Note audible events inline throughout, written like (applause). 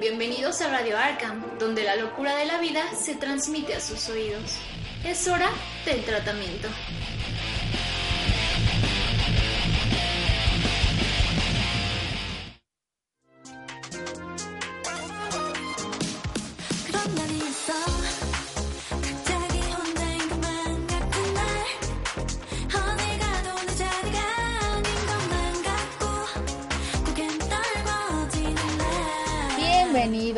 Bienvenidos a Radio Arkham, donde la locura de la vida se transmite a sus oídos. Es hora del tratamiento.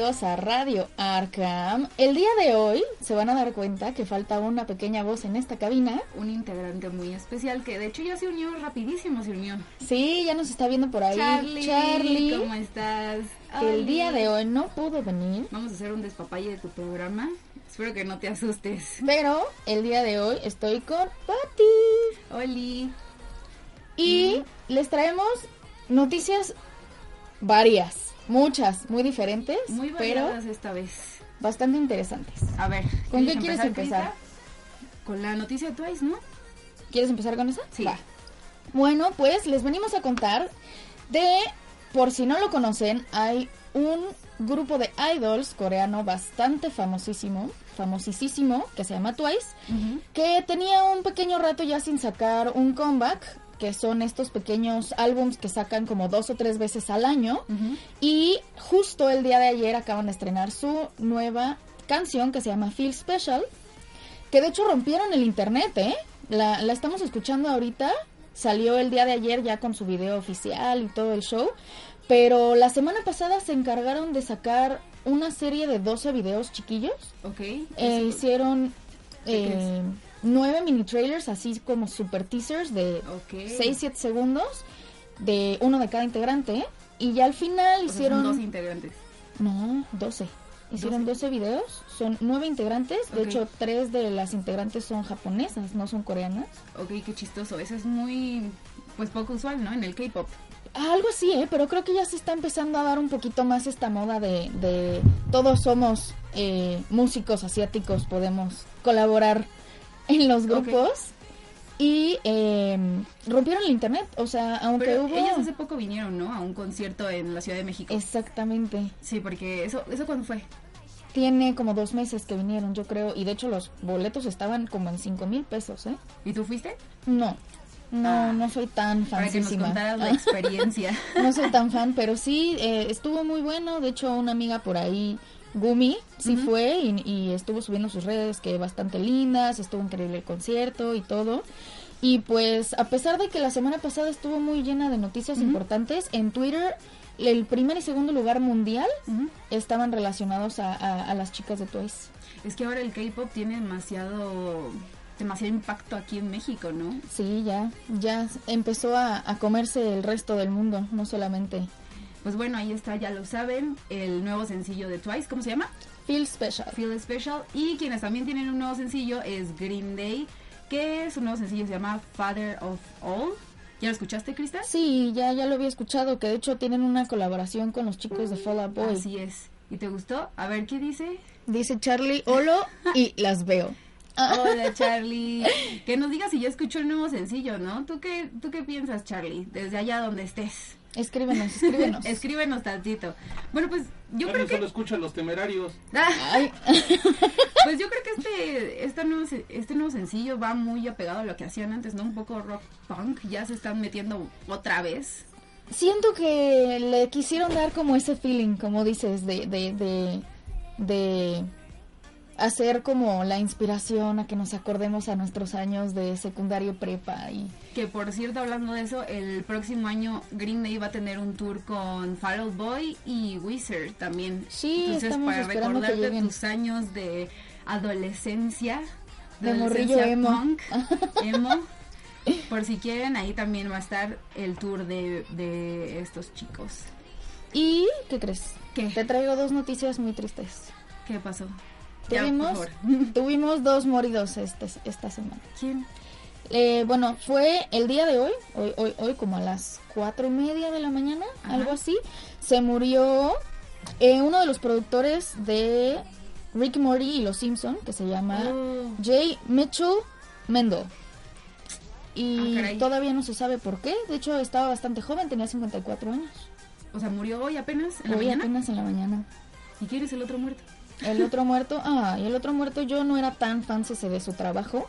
Bienvenidos a Radio Arkham. El día de hoy se van a dar cuenta que falta una pequeña voz en esta cabina. un integrante muy especial que de hecho ya se unió rapidísimo, se unió. Sí, ya nos está viendo por ahí Charlie, Charlie, ¿cómo estás? el día de hoy no pudo venir, Vamos a hacer un despapalle de tu programa. Espero que no te asustes. pero el día de hoy estoy con Patty Oli. y les traemos noticias varias, muchas, muy diferentes, Muy pero esta vez. bastante interesantes. A ver. ¿Con qué quieres empezar? Con la noticia de Twice, ¿no? ¿Quieres empezar con esa? Sí. Va. Bueno, pues les venimos a contar de, por si no lo conocen, hay un grupo de idols coreano bastante famosísimo, famosísimo, que se llama Twice, que tenía un pequeño rato ya sin sacar un comeback, que son estos pequeños álbums que sacan como dos o tres veces al año. Y justo el día de ayer acaban de estrenar su nueva canción que se llama Feel Special. Que de hecho rompieron el internet, ¿eh? La, la estamos escuchando ahorita. Salió el día de ayer ya con su video oficial y todo el show. Pero la semana pasada se encargaron de sacar una serie de 12 videos chiquillos. Ok. Eh, hicieron ¿De qué eh, nueve mini trailers, así como super teasers de Ok. 6-7 segundos, de uno de cada integrante. Y ya al final O hicieron... dos integrantes. No, 12. Hicieron 12 videos, son nueve integrantes, de hecho tres de las integrantes son japonesas, no son coreanas. Ok, qué chistoso. Eso es muy, pues poco usual, ¿no? En el K-pop. Algo así, ¿eh? pero creo que ya se está empezando a dar un poquito más esta moda de, de todos somos eh, músicos asiáticos, podemos colaborar (laughs) en los grupos. Y eh, rompieron el internet, o sea, aunque Pero hubo... ellas hace poco vinieron, ¿no? A un concierto en la Ciudad de México. Exactamente. Sí, porque eso, ¿eso cuándo fue? Tiene como dos meses que vinieron, yo creo, y de hecho los boletos estaban como en cinco mil pesos, ¿eh? ¿Y tú fuiste? No, no, Ah. no soy tan Para que nos contaras la experiencia. (laughs) no soy tan (laughs) fan, pero sí, eh, estuvo muy bueno. De hecho, una amiga por ahí, Gumi, sí fue y, y estuvo subiendo sus redes que bastante lindas, estuvo increíble el concierto y todo. Y pues, a pesar de que la semana pasada estuvo muy llena de noticias importantes, en Twitter el primer y segundo lugar mundial estaban relacionados a, a- a las chicas de Twice. Es que ahora el K-pop tiene demasiado demasiado impacto aquí en México, ¿no? Sí, ya, ya empezó a, a comerse el resto del mundo, no solamente Pues bueno, ahí está, ya lo saben, el nuevo sencillo de Twice, ¿cómo se llama? Feel Special. Feel Special. Y quienes también tienen un nuevo sencillo es Green Day, que su nuevo sencillo se llama Father of All. ¿Ya lo escuchaste, Krista? Sí, ya, ya lo había escuchado, que de hecho tienen una colaboración con los chicos de Fall Out Boy. Así es. ¿Y te gustó? A ver, ¿qué dice? Dice Charlie, holo (laughs) y las veo. Hola, (laughs) Charlie. Que nos digas si ya escuchó el nuevo sencillo, ¿no? ¿Tú qué, ¿Tú qué piensas, Charlie? Desde allá donde estés. Escríbenos, escríbenos. (laughs) Escríbenos tantito. Bueno, pues yo creo solo que... escucho a los temerarios. Ah, Ay, (laughs) pues yo creo que este, este, nuevo, este nuevo sencillo va muy apegado a lo que hacían antes, ¿no? Un poco rock punk. Ya se están metiendo otra vez. siento que le quisieron dar como ese feeling, como dices, de, de, de, de hacer como la inspiración a que nos acordemos a nuestros años de secundario prepa y Que por cierto, hablando de eso, el próximo año Green Day va a tener un tour con Fall Out Boy y Wizard también. Sí, Entonces, estamos para recordarte tus años de adolescencia, De morrillo adolescencia emo. punk, (laughs) emo. Por si quieren, ahí también va a estar el tour de, de estos chicos. ¿Y qué crees? ¿Qué? Te traigo dos noticias muy tristes. ¿Qué pasó? Ya, Tuvimos, (laughs) tuvimos dos moridos este, esta semana. ¿Quién? Eh, bueno, fue el día de hoy, hoy, hoy, hoy como a las cuatro y media de la mañana, Ajá. algo así. Se murió eh, uno de los productores de Rick Morty y Los Simpson, que se llama Oh. Jay Mitchell Mendel. Y Ah, todavía no se sabe por qué. De hecho, estaba bastante joven, tenía 54 años. O sea, murió hoy apenas en la Hoy mañana. apenas en la mañana. ¿Y quién es el otro muerto? El otro muerto, ah, y el otro muerto yo no era tan fan de su trabajo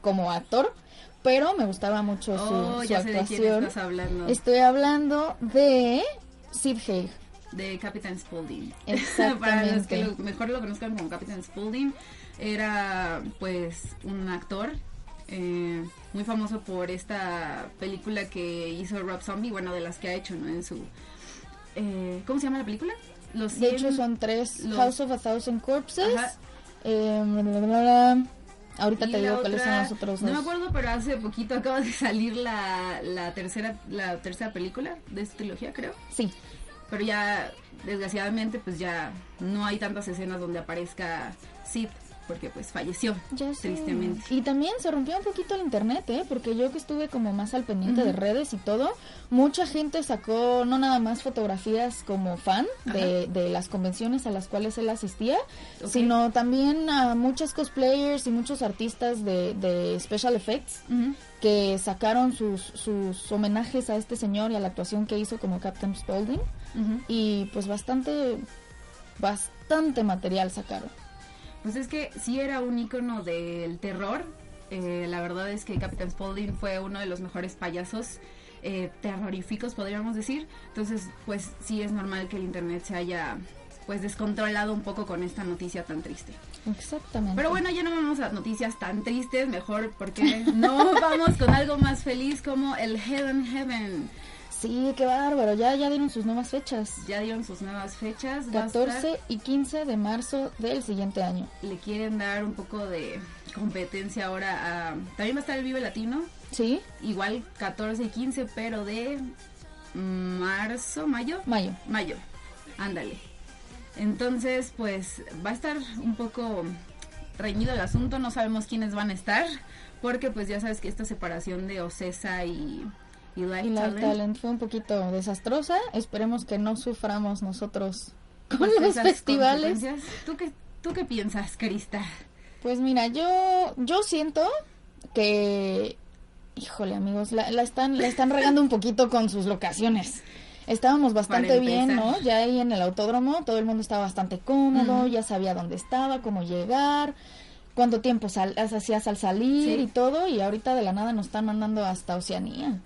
como actor, pero me gustaba mucho su, oh, su ya sé de quién actuación. estás hablando. Estoy hablando de Sid Haig. de Captain Spaulding. (laughs) Exactamente. Para los que lo- mejor lo conozcan como Captain Spaulding, era pues un actor eh, muy famoso por esta película que hizo Rob Zombie, bueno, de las que ha hecho, ¿no? En su... eh, ¿Cómo se llama la película? Los De 100 hecho son tres, los- House of a Thousand Corpses. Ajá. eh, bla, bla, bla. Ahorita Y te digo cuáles son los otros No me dos. acuerdo, pero hace poquito acaba de salir la, la tercera la tercera película de esta trilogía, creo. Sí, Pero ya, desgraciadamente, pues ya no hay tantas escenas donde aparezca Sid, porque pues falleció, ya sé. tristemente. Y también se rompió un poquito el internet, ¿eh? Porque yo que estuve como más al pendiente de redes y todo, mucha gente sacó no nada más fotografías como fan de, de las convenciones a las cuales él asistía, Ok. sino también a muchos cosplayers y muchos artistas de, de special effects Ujú. que sacaron sus, sus homenajes a este señor y a la actuación que hizo como Captain Spaulding. Ujú. Y pues bastante, bastante material sacaron. Pues es que sí era un icono del terror. Eh, la verdad es que Captain Spaulding fue uno de los mejores payasos eh, terroríficos, podríamos decir. Entonces, pues sí es normal que el internet se haya pues descontrolado un poco con esta noticia tan triste. Exactamente. Pero bueno, ya no vamos a noticias tan tristes, mejor porque no (laughs) vamos con algo más feliz como el Heaven Heaven. Sí, qué bárbaro. Ya, ya dieron sus nuevas fechas. Ya dieron sus nuevas fechas. va a estar- 14 y 15 de marzo del siguiente año. le quieren dar un poco de competencia ahora a... También va a estar el Vive Latino, ¿Sí? igual 14 y 15, pero de marzo, mayo. Mayo. Mayo, ándale. Entonces, pues va a estar un poco reñido el asunto, no sabemos quiénes van a estar, porque pues ya sabes que esta separación de Ocesa y, y Life Y la Talent, Talent fue un poquito desastrosa. Esperemos que no suframos nosotros con pues, los esas festivales. ¿Tú qué, ¿Tú qué piensas, Crista? Pues mira, yo, yo siento que, híjole amigos, la, la están, la están regando un poquito con sus locaciones. Estábamos bastante bien. ¿no? Ya ahí en el autódromo todo el mundo estaba bastante cómodo, ya sabía dónde estaba, cómo llegar, cuánto tiempo sal, hacías al salir Sí. y todo, y ahorita de la nada nos están mandando hasta Oceanía.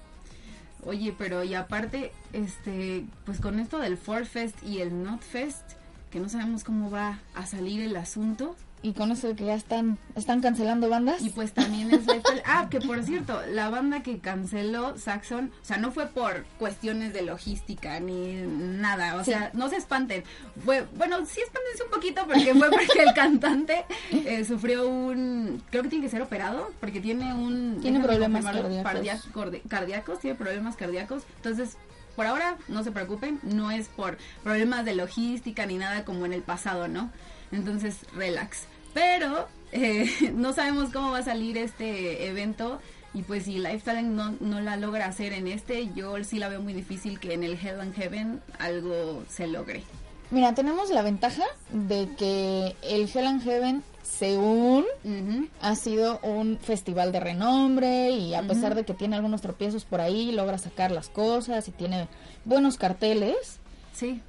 Oye, pero y aparte, este, pues con esto del Ford Fest y el Not Fest, que no sabemos cómo va a salir el asunto, Y con eso que ya están, están cancelando bandas. y pues también es. Ah, que por cierto, la banda que canceló Saxon, o sea, no fue por cuestiones de logística ni nada, o Sí. sea, no se espanten. Fue, bueno, sí espántense un poquito porque fue porque el cantante eh, sufrió un, creo que tiene que ser operado porque tiene un Tiene problemas cardíacos. cardíacos, tiene problemas cardíacos, entonces por ahora no se preocupen, no es por problemas de logística ni nada como en el pasado, ¿no? Entonces, relax. Pero eh, (laughs) no sabemos cómo va a salir este evento y pues si Lifestyle no, no la logra hacer en este, yo sí la veo muy difícil que en el Hell and Heaven algo se logre. Mira, tenemos la ventaja de que el Hell and Heaven, según Ujú. ha sido un festival de renombre y a pesar de que tiene algunos tropiezos por ahí, logra sacar las cosas y tiene buenos carteles. Sí,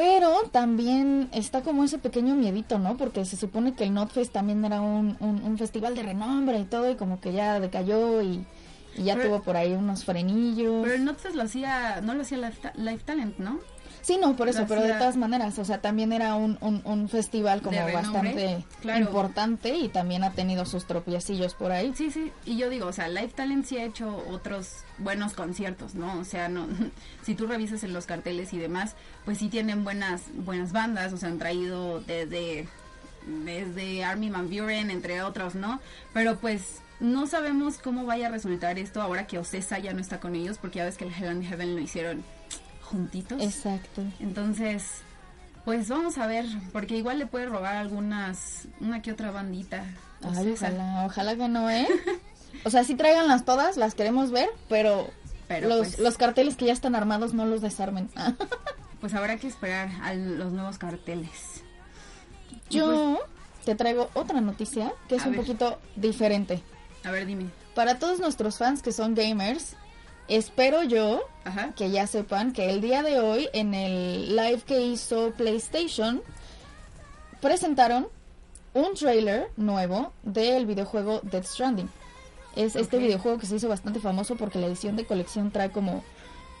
Pero también está como ese pequeño miedito, ¿no? Porque se supone que el NotFest también era un, un- un festival de renombre y todo, y como que ya decayó y, y ya Pero- tuvo por ahí unos frenillos. pero el Notfest lo hacía, no lo hacía Life Talent, ¿no? Sí, no, por eso, pero de todas maneras, o sea, también era un, un, un festival como renombre, bastante claro. importante y también ha tenido sus tropiecillos por ahí. Sí, sí, y yo digo, o sea, Live Talent sí ha hecho otros buenos conciertos, ¿no? O sea, no, (laughs) si tú revisas en los carteles y demás, pues sí tienen buenas, buenas bandas, o sea, han traído desde, desde Army Van Buren, entre otros, ¿no? Pero pues no sabemos cómo vaya a resultar esto ahora que Ocesa ya no está con ellos, porque ya ves que el Hell and Heaven lo hicieron juntitos. Exacto. Entonces, pues vamos a ver, porque igual le puede robar algunas, una que otra bandita. Ay, ojalá, ojalá que no, ¿eh? O sea, sí tráiganlas todas, las queremos ver, pero, Pero, los, pues- los carteles que ya están armados no los desarmen. (laughs) Pues habrá que esperar a los nuevos carteles. Yo te traigo otra noticia que es un ver. poquito diferente. pues, a ver, dime. Para todos nuestros fans que son gamers, espero yo Ajá. que ya sepan que el día de hoy en el live que hizo PlayStation presentaron un trailer nuevo del videojuego Death Stranding. Es este videojuego que se hizo bastante famoso porque la edición de colección trae como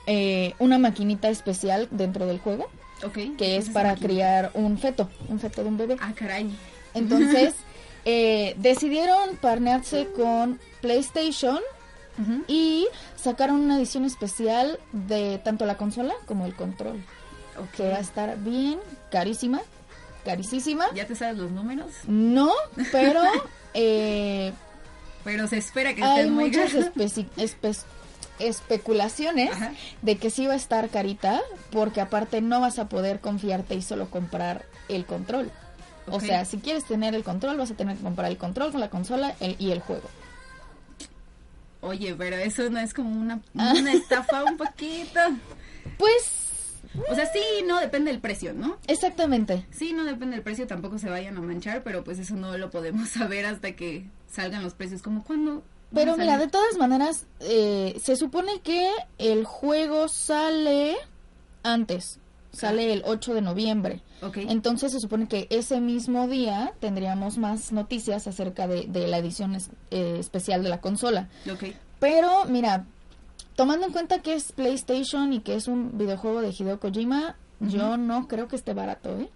eh, una maquinita especial dentro del juego Ok. que ¿qué es para criar un feto, un feto de un bebé. Ah, caray. Entonces (laughs) eh, decidieron parnearse con PlayStation Y sacaron una edición especial de tanto la consola como el control, que va a estar bien carísima, carísima. ¿Ya te sabes los números? No, pero (laughs) eh, Pero se espera que hay muchas espe- especulaciones Ajá. de que sí va a estar carita, porque aparte no vas a poder confiarte y solo comprar el control. O sea, si quieres tener el control, vas a tener que comprar el control con la consola el- y el juego. Oye, pero eso no es como una, (laughs) una estafa un poquito. Pues, O sea, sí, no depende del precio, ¿no? exactamente. Sí, no depende del precio, tampoco se vayan a manchar, pero pues eso no lo podemos (laughs) saber hasta que salgan los precios. Como cuando... Pero mira, de todas maneras, eh, se supone que el juego sale antes. Sale el 8 de noviembre. Entonces se supone que ese mismo día tendríamos más noticias acerca de, de la edición es- eh, especial de la consola. Pero mira, tomando en cuenta que es PlayStation y que es un videojuego de Hideo Kojima, yo no creo que esté barato, ¿eh?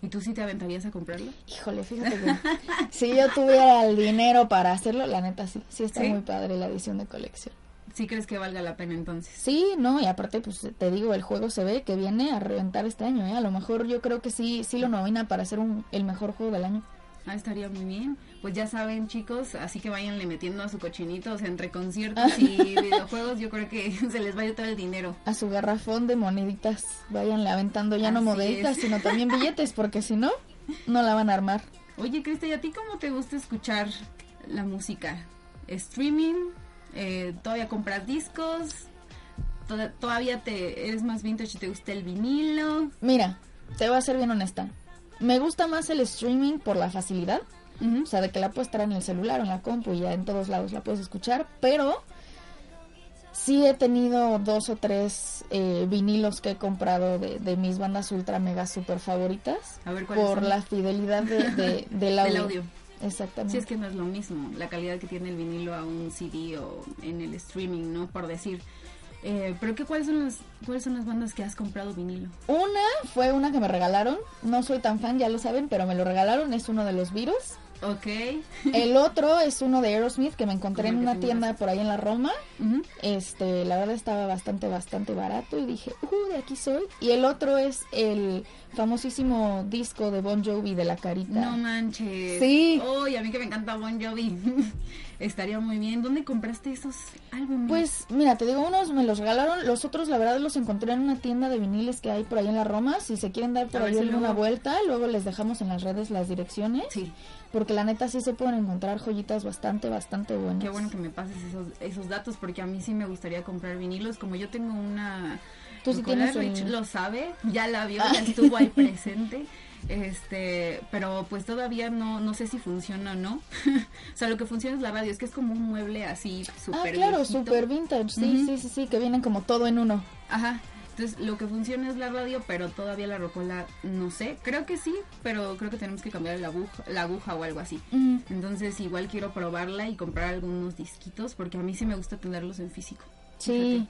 ¿Y tú sí te aventarías a comprarlo? Híjole, fíjate que (laughs) si yo tuviera el dinero para hacerlo, la neta sí, sí está ¿Sí? muy padre la edición de colección. ¿Sí crees que valga la pena entonces? Sí, no, y aparte, pues te digo, el juego se ve que viene a reventar este año, ¿eh? A lo mejor yo creo que sí, sí lo nomina para ser un, el mejor juego del año. Ah, estaría muy bien. Pues ya saben, chicos, así que váyanle metiendo a su cochinito, o sea, entre conciertos y videojuegos, yo creo que (laughs) se les va a ir todo el dinero. A su garrafón de moneditas, váyanle aventando ya no Así moneditas, es. sino también billetes, porque si no, no la van a armar. Oye, Cristi, ¿y a ti cómo te gusta escuchar la música? ¿Streaming? Eh, ¿Todavía compras discos? ¿Toda- ¿Todavía te eres más vintage y te gusta el vinilo? Mira, te voy a ser bien honesta. Me gusta más el streaming por la facilidad. Ujú. O sea, de que la puedes estar en el celular o en la compu y ya en todos lados la puedes escuchar. Pero sí he tenido dos o tres eh, vinilos que he comprado de, de mis bandas ultra mega super favoritas. A ver, ¿cuáles Por son? la fidelidad de, de- del audio. (laughs) Del audio. Exactamente. Sí, es que no es lo mismo la calidad que tiene el vinilo a un CD o en el streaming, ¿no? Por decir. Eh, pero qué, ¿cuáles son las cuáles son las bandas que has comprado vinilo? Una fue una que me regalaron. No soy tan fan, ya lo saben, pero me lo regalaron. Es uno de los virus. Ok. El otro es uno de Aerosmith que me encontré en una tienda por ahí en la Roma. Ujú. Este, la verdad estaba bastante, bastante barato y dije, uh, de aquí soy. Y el otro es el famosísimo disco de Bon Jovi de la carita. No manches. Sí. Uy, a mí que me encanta Bon Jovi. (laughs) Estaría muy bien. ¿Dónde compraste esos álbumes? Pues mira, te digo, unos me los regalaron, los otros la verdad los encontré en una tienda de viniles que hay por ahí en la Roma. Si se quieren dar por A ahí si luego- vuelta, luego les dejamos en las redes las direcciones. Sí. Porque la neta sí se pueden encontrar joyitas bastante, bastante buenas. Qué bueno que me pases esos, esos datos porque a mí sí me gustaría comprar vinilos. Como yo tengo una... Tú sí tienes Rich lo sabe, ya la vio, ya estuvo ahí (laughs) presente. Este, pero pues todavía no, no sé si funciona o no. (laughs) o sea, lo que funciona es la radio, es que es como un mueble así Ah, súper claro, viejito. super vintage. Sí, sí, sí, sí, que vienen como todo en uno. Ajá. Entonces, lo que funciona es la radio, pero todavía la rocola no sé. Creo que sí, pero creo que tenemos que cambiar la aguja, la aguja o algo así. Mm. Entonces, igual quiero probarla y comprar algunos disquitos porque a mí sí me gusta tenerlos en físico. Sí,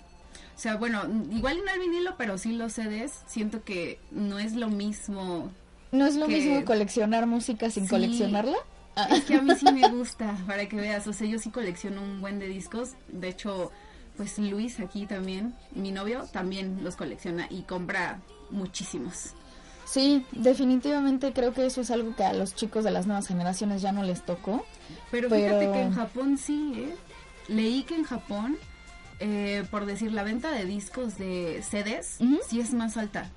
O sea, bueno, igual no el vinilo, pero sí los CDs. Siento que no es lo mismo. ¿No es lo que- mismo coleccionar música sin Sí. coleccionarla? Ah, Es que a mí sí me gusta, para que veas. O sea, yo sí colecciono un buen de discos. De hecho, pues Luis aquí también, mi novio, también los colecciona y compra muchísimos. Sí, definitivamente creo que eso es algo que a los chicos de las nuevas generaciones ya no les tocó. Pero, Pero- fíjate que en Japón sí, ¿eh? Leí que en Japón, eh, por decir, la venta de discos de CDs sí es más alta.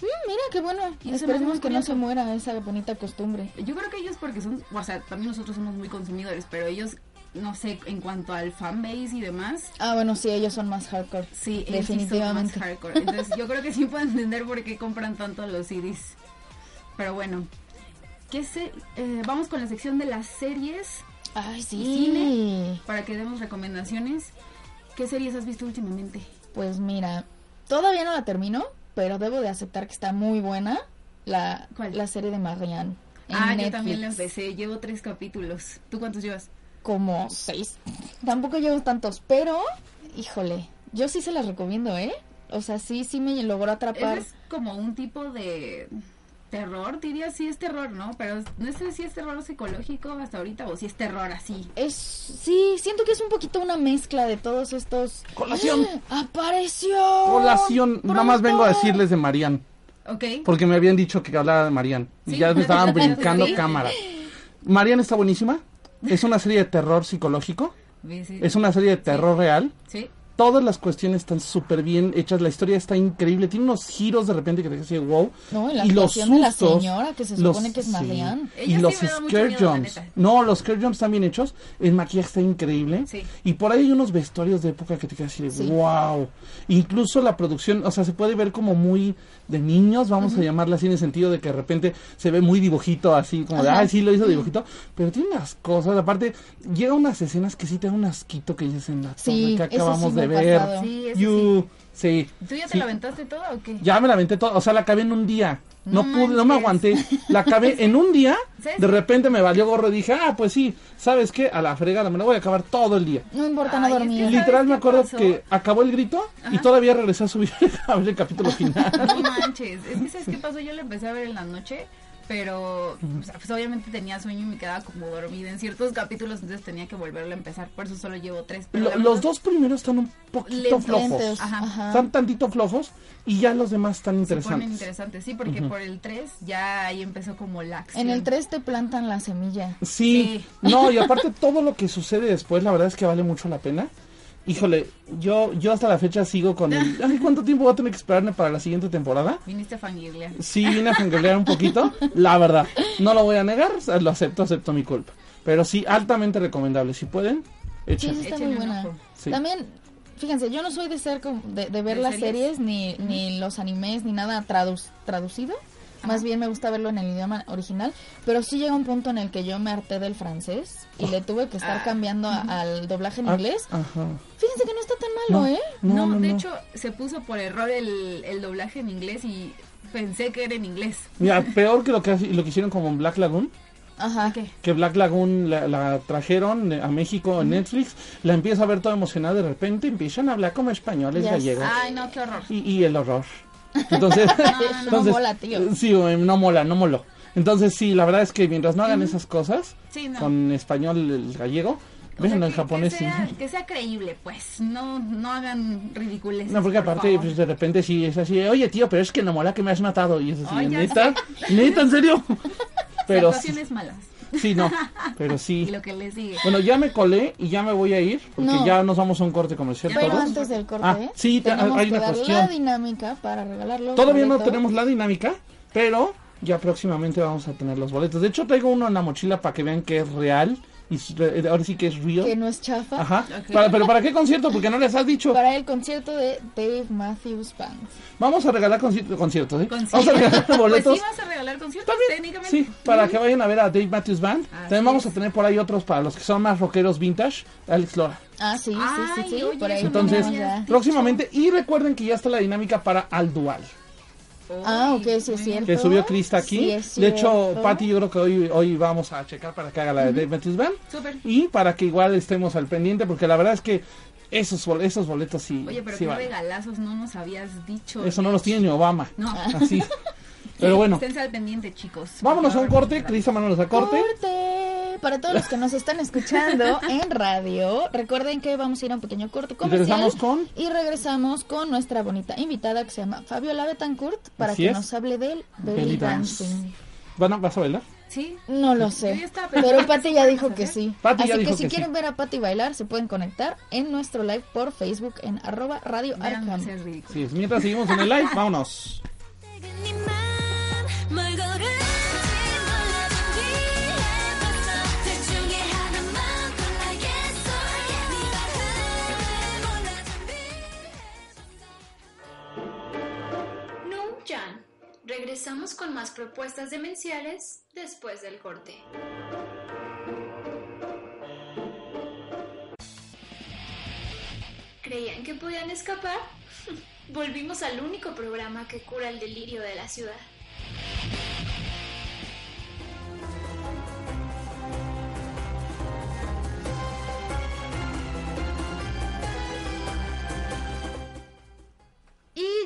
Mm, mira, qué bueno. Y Esperemos que no se muera esa bonita costumbre. Yo creo que ellos porque son, o sea, también nosotros somos muy consumidores, pero ellos, no sé, en cuanto al fanbase y demás, Ah, bueno, sí, ellos son más hardcore. sí, ellos sí son Definitivamente. más hardcore. Entonces yo creo que sí puedo entender por qué compran tanto los CDs. Pero bueno, ¿qué se, eh, vamos con la sección de las series Ay, sí. cine? para que demos recomendaciones. ¿Qué series has visto últimamente? Pues mira, todavía no la termino, pero debo de aceptar que está muy buena la, ¿Cuál? la serie de Marianne. ah, yo también la empecé, llevo tres capítulos. ¿Tú cuántos llevas? Como seis. Tampoco llevo tantos, pero, híjole, yo sí se las recomiendo, ¿eh? O sea, sí, sí me logró atrapar. Es como un tipo de terror, diría, sí es terror, ¿no? Pero no sé si es terror psicológico hasta ahorita o si es terror así. Es, sí, siento que es un poquito una mezcla de todos estos. Colación. (gasps) ¡Apareció! Colación, nada más vengo a decirles de Marian, ¿Ok? porque me habían dicho que hablara de Marian y ya me estaban (laughs) brincando Sí. cámara. Marian está buenísima, es una serie de terror psicológico, Sí, sí. es una serie de terror real. Sí. Todas las cuestiones están súper bien hechas, la historia está increíble, tiene unos giros de repente que te dicen wow. No, y la y los de la sustos, señora, que se los- supone que es. Marianne. Y sí los da scare jumps. No, los scare jumps están bien hechos. El maquillaje está increíble. Sí. Y por ahí hay unos vestuarios de época que te quedas así de Sí. wow. Incluso la producción, o sea, se puede ver como muy de niños, vamos a llamarla así en el sentido de que de repente se ve muy dibujito, así como de, ay, sí lo hizo dibujito. Pero tiene unas cosas, aparte, llega unas escenas que sí te dan un asquito que dices en la Sí, torre que acabamos sí me de ver. pasado. Sí, eso You, sí. ¿Tú ya te Sí. la aventaste todo o qué? Ya me la aventé todo, o sea, la acabé en un día. No, No pude, no me aguanté. La acabé (laughs) en un día. ¿Sí? De repente me valió gorro y dije, ah, pues sí, ¿sabes qué? A la fregada, me la voy a acabar todo el día. No importa Ay, no es que dormir. ¿sabes Literal me acuerdo pasó? que acabó el grito y todavía regresé a subir (laughs) a ver el capítulo final. No manches, es que ¿sabes qué pasó? Yo la empecé a ver en la noche, pero o sea, pues obviamente tenía sueño y me quedaba como dormida en ciertos capítulos, entonces tenía que volverlo a empezar, por eso solo llevo tres. Pero Lo- la los dos primeros están un poquito Lentos. flojos. Lentos, Ajá. ajá. Están tantito flojos y ya los demás están se ponen interesantes. interesantes, sí, porque por el 3 ya ahí empezó como la acción. En el 3 te plantan la semilla. Sí, no, y aparte todo lo que sucede después, la verdad es que vale mucho la pena. Híjole, yo, yo hasta la fecha sigo con el... (laughs) Ay, ¿cuánto tiempo voy a tener que esperarme para la siguiente temporada? Viniste a fangirlear. Sí, vine a fangirlear un poquito, la verdad. No lo voy a negar, lo acepto, acepto mi culpa. Pero sí, altamente recomendable. Si pueden, Sí, échenle. sí está muy buena. Sí. También, fíjense, yo no soy de ser de, de ver ¿De las series? series, ni, ni los animes ni nada tradu- traducido. Más bien me gusta verlo en el idioma original, pero sí llega un punto en el que yo me harté del francés y le tuve que estar Ah. cambiando a- al doblaje en Ah, inglés. Ajá. Fíjense que no está tan malo, No, ¿eh? No, no, no, de no. hecho se puso por error el, el doblaje en inglés y pensé que era en inglés. Mira, (laughs) peor que lo que, lo que hicieron como en Black Lagoon. Ajá. ¿Qué? que Black Lagoon la, la trajeron a México en Netflix, la empieza a ver toda emocionada, de repente empiezan a hablar como españoles gallegos. Ay, no, qué horror. Y, y el horror. Entonces, (laughs) (laughs) no entonces, mola, tío. Sí, güey, no mola, no moló. Entonces, sí, la verdad es que mientras no hagan esas cosas, Sí, no. con español el gallego, véanlo en japonés. Que sí. sea, que sea creíble, pues. No, no hagan ridiculeces. No, porque por aparte, favor. pues de repente sí es así, oye tío, pero es que no mola que me has matado. Y es así, ya neta, neta, en serio. (laughs) Pero sí, Actuaciones malas. Sí, no, (laughs) pero Y sí. lo que le sigue. Bueno, ya me colé y ya me voy a ir, porque No. ya nos vamos a un corte comercial Ya Pero todos. antes del corte, Ah, sí, tenemos hay que una dar cuestión. la dinámica para regalarlo. Todavía no tenemos la dinámica, pero ya próximamente vamos a tener los boletos. De hecho, traigo uno en la mochila para que vean que es real. Y re- ahora sí que es real. Que no es chafa. Ajá. Ok. Para- pero ¿para qué concierto? Porque no les has dicho. Para el concierto de Dave Matthews Band. Vamos a regalar conci- conciertos, ¿eh? Conciertos. Vamos a regalar boletos. Pues sí vas a regalar conciertos, También, técnicamente. sí, para que vayan a ver a Dave Matthews Band. Así También vamos es. a tener por ahí otros para los que son más rockeros vintage, Alex Lora. Ah, sí, sí, sí, Ay, sí. oye, por ahí Entonces, próximamente, y recuerden que ya está la dinámica para Al Dual, Ah, ok, sí es cierto. que subió Krista aquí. Sí, de hecho. Patty, yo creo que hoy, hoy vamos a checar para que haga la de Dave Matthews Band. Súper. Y para que igual estemos al pendiente, porque la verdad es que Esos, bol- esos boletos sí. Oye, pero sí qué valen. regalazos no nos habías dicho. Eso no los tiene ni Obama. No. Así. (laughs) Pero bueno, Esténse al pendiente, chicos. vámonos a un corte. Cris, vámonos a corte. Corte. Para todos los que nos están escuchando (laughs) en radio, recuerden que vamos a ir a un pequeño corte Y comercial. regresamos con. Y regresamos con nuestra bonita invitada que se llama Fabiola Betancourt para Así que es. nos hable del belly, dancing. Bueno, ¿Vas a bailar? Sí. No lo sé. Pero Pati ya dijo que sí. Pati Así ya que dijo si que quieren sí. ver a Pati bailar, se pueden conectar en nuestro live por Facebook en arroba Radio Vean, Arkham. Sí, mientras seguimos en el live, vámonos. Regresamos con más propuestas demenciales después del corte. ¿Creían que podían escapar? (laughs) Volvimos al único programa que cura el delirio de la ciudad.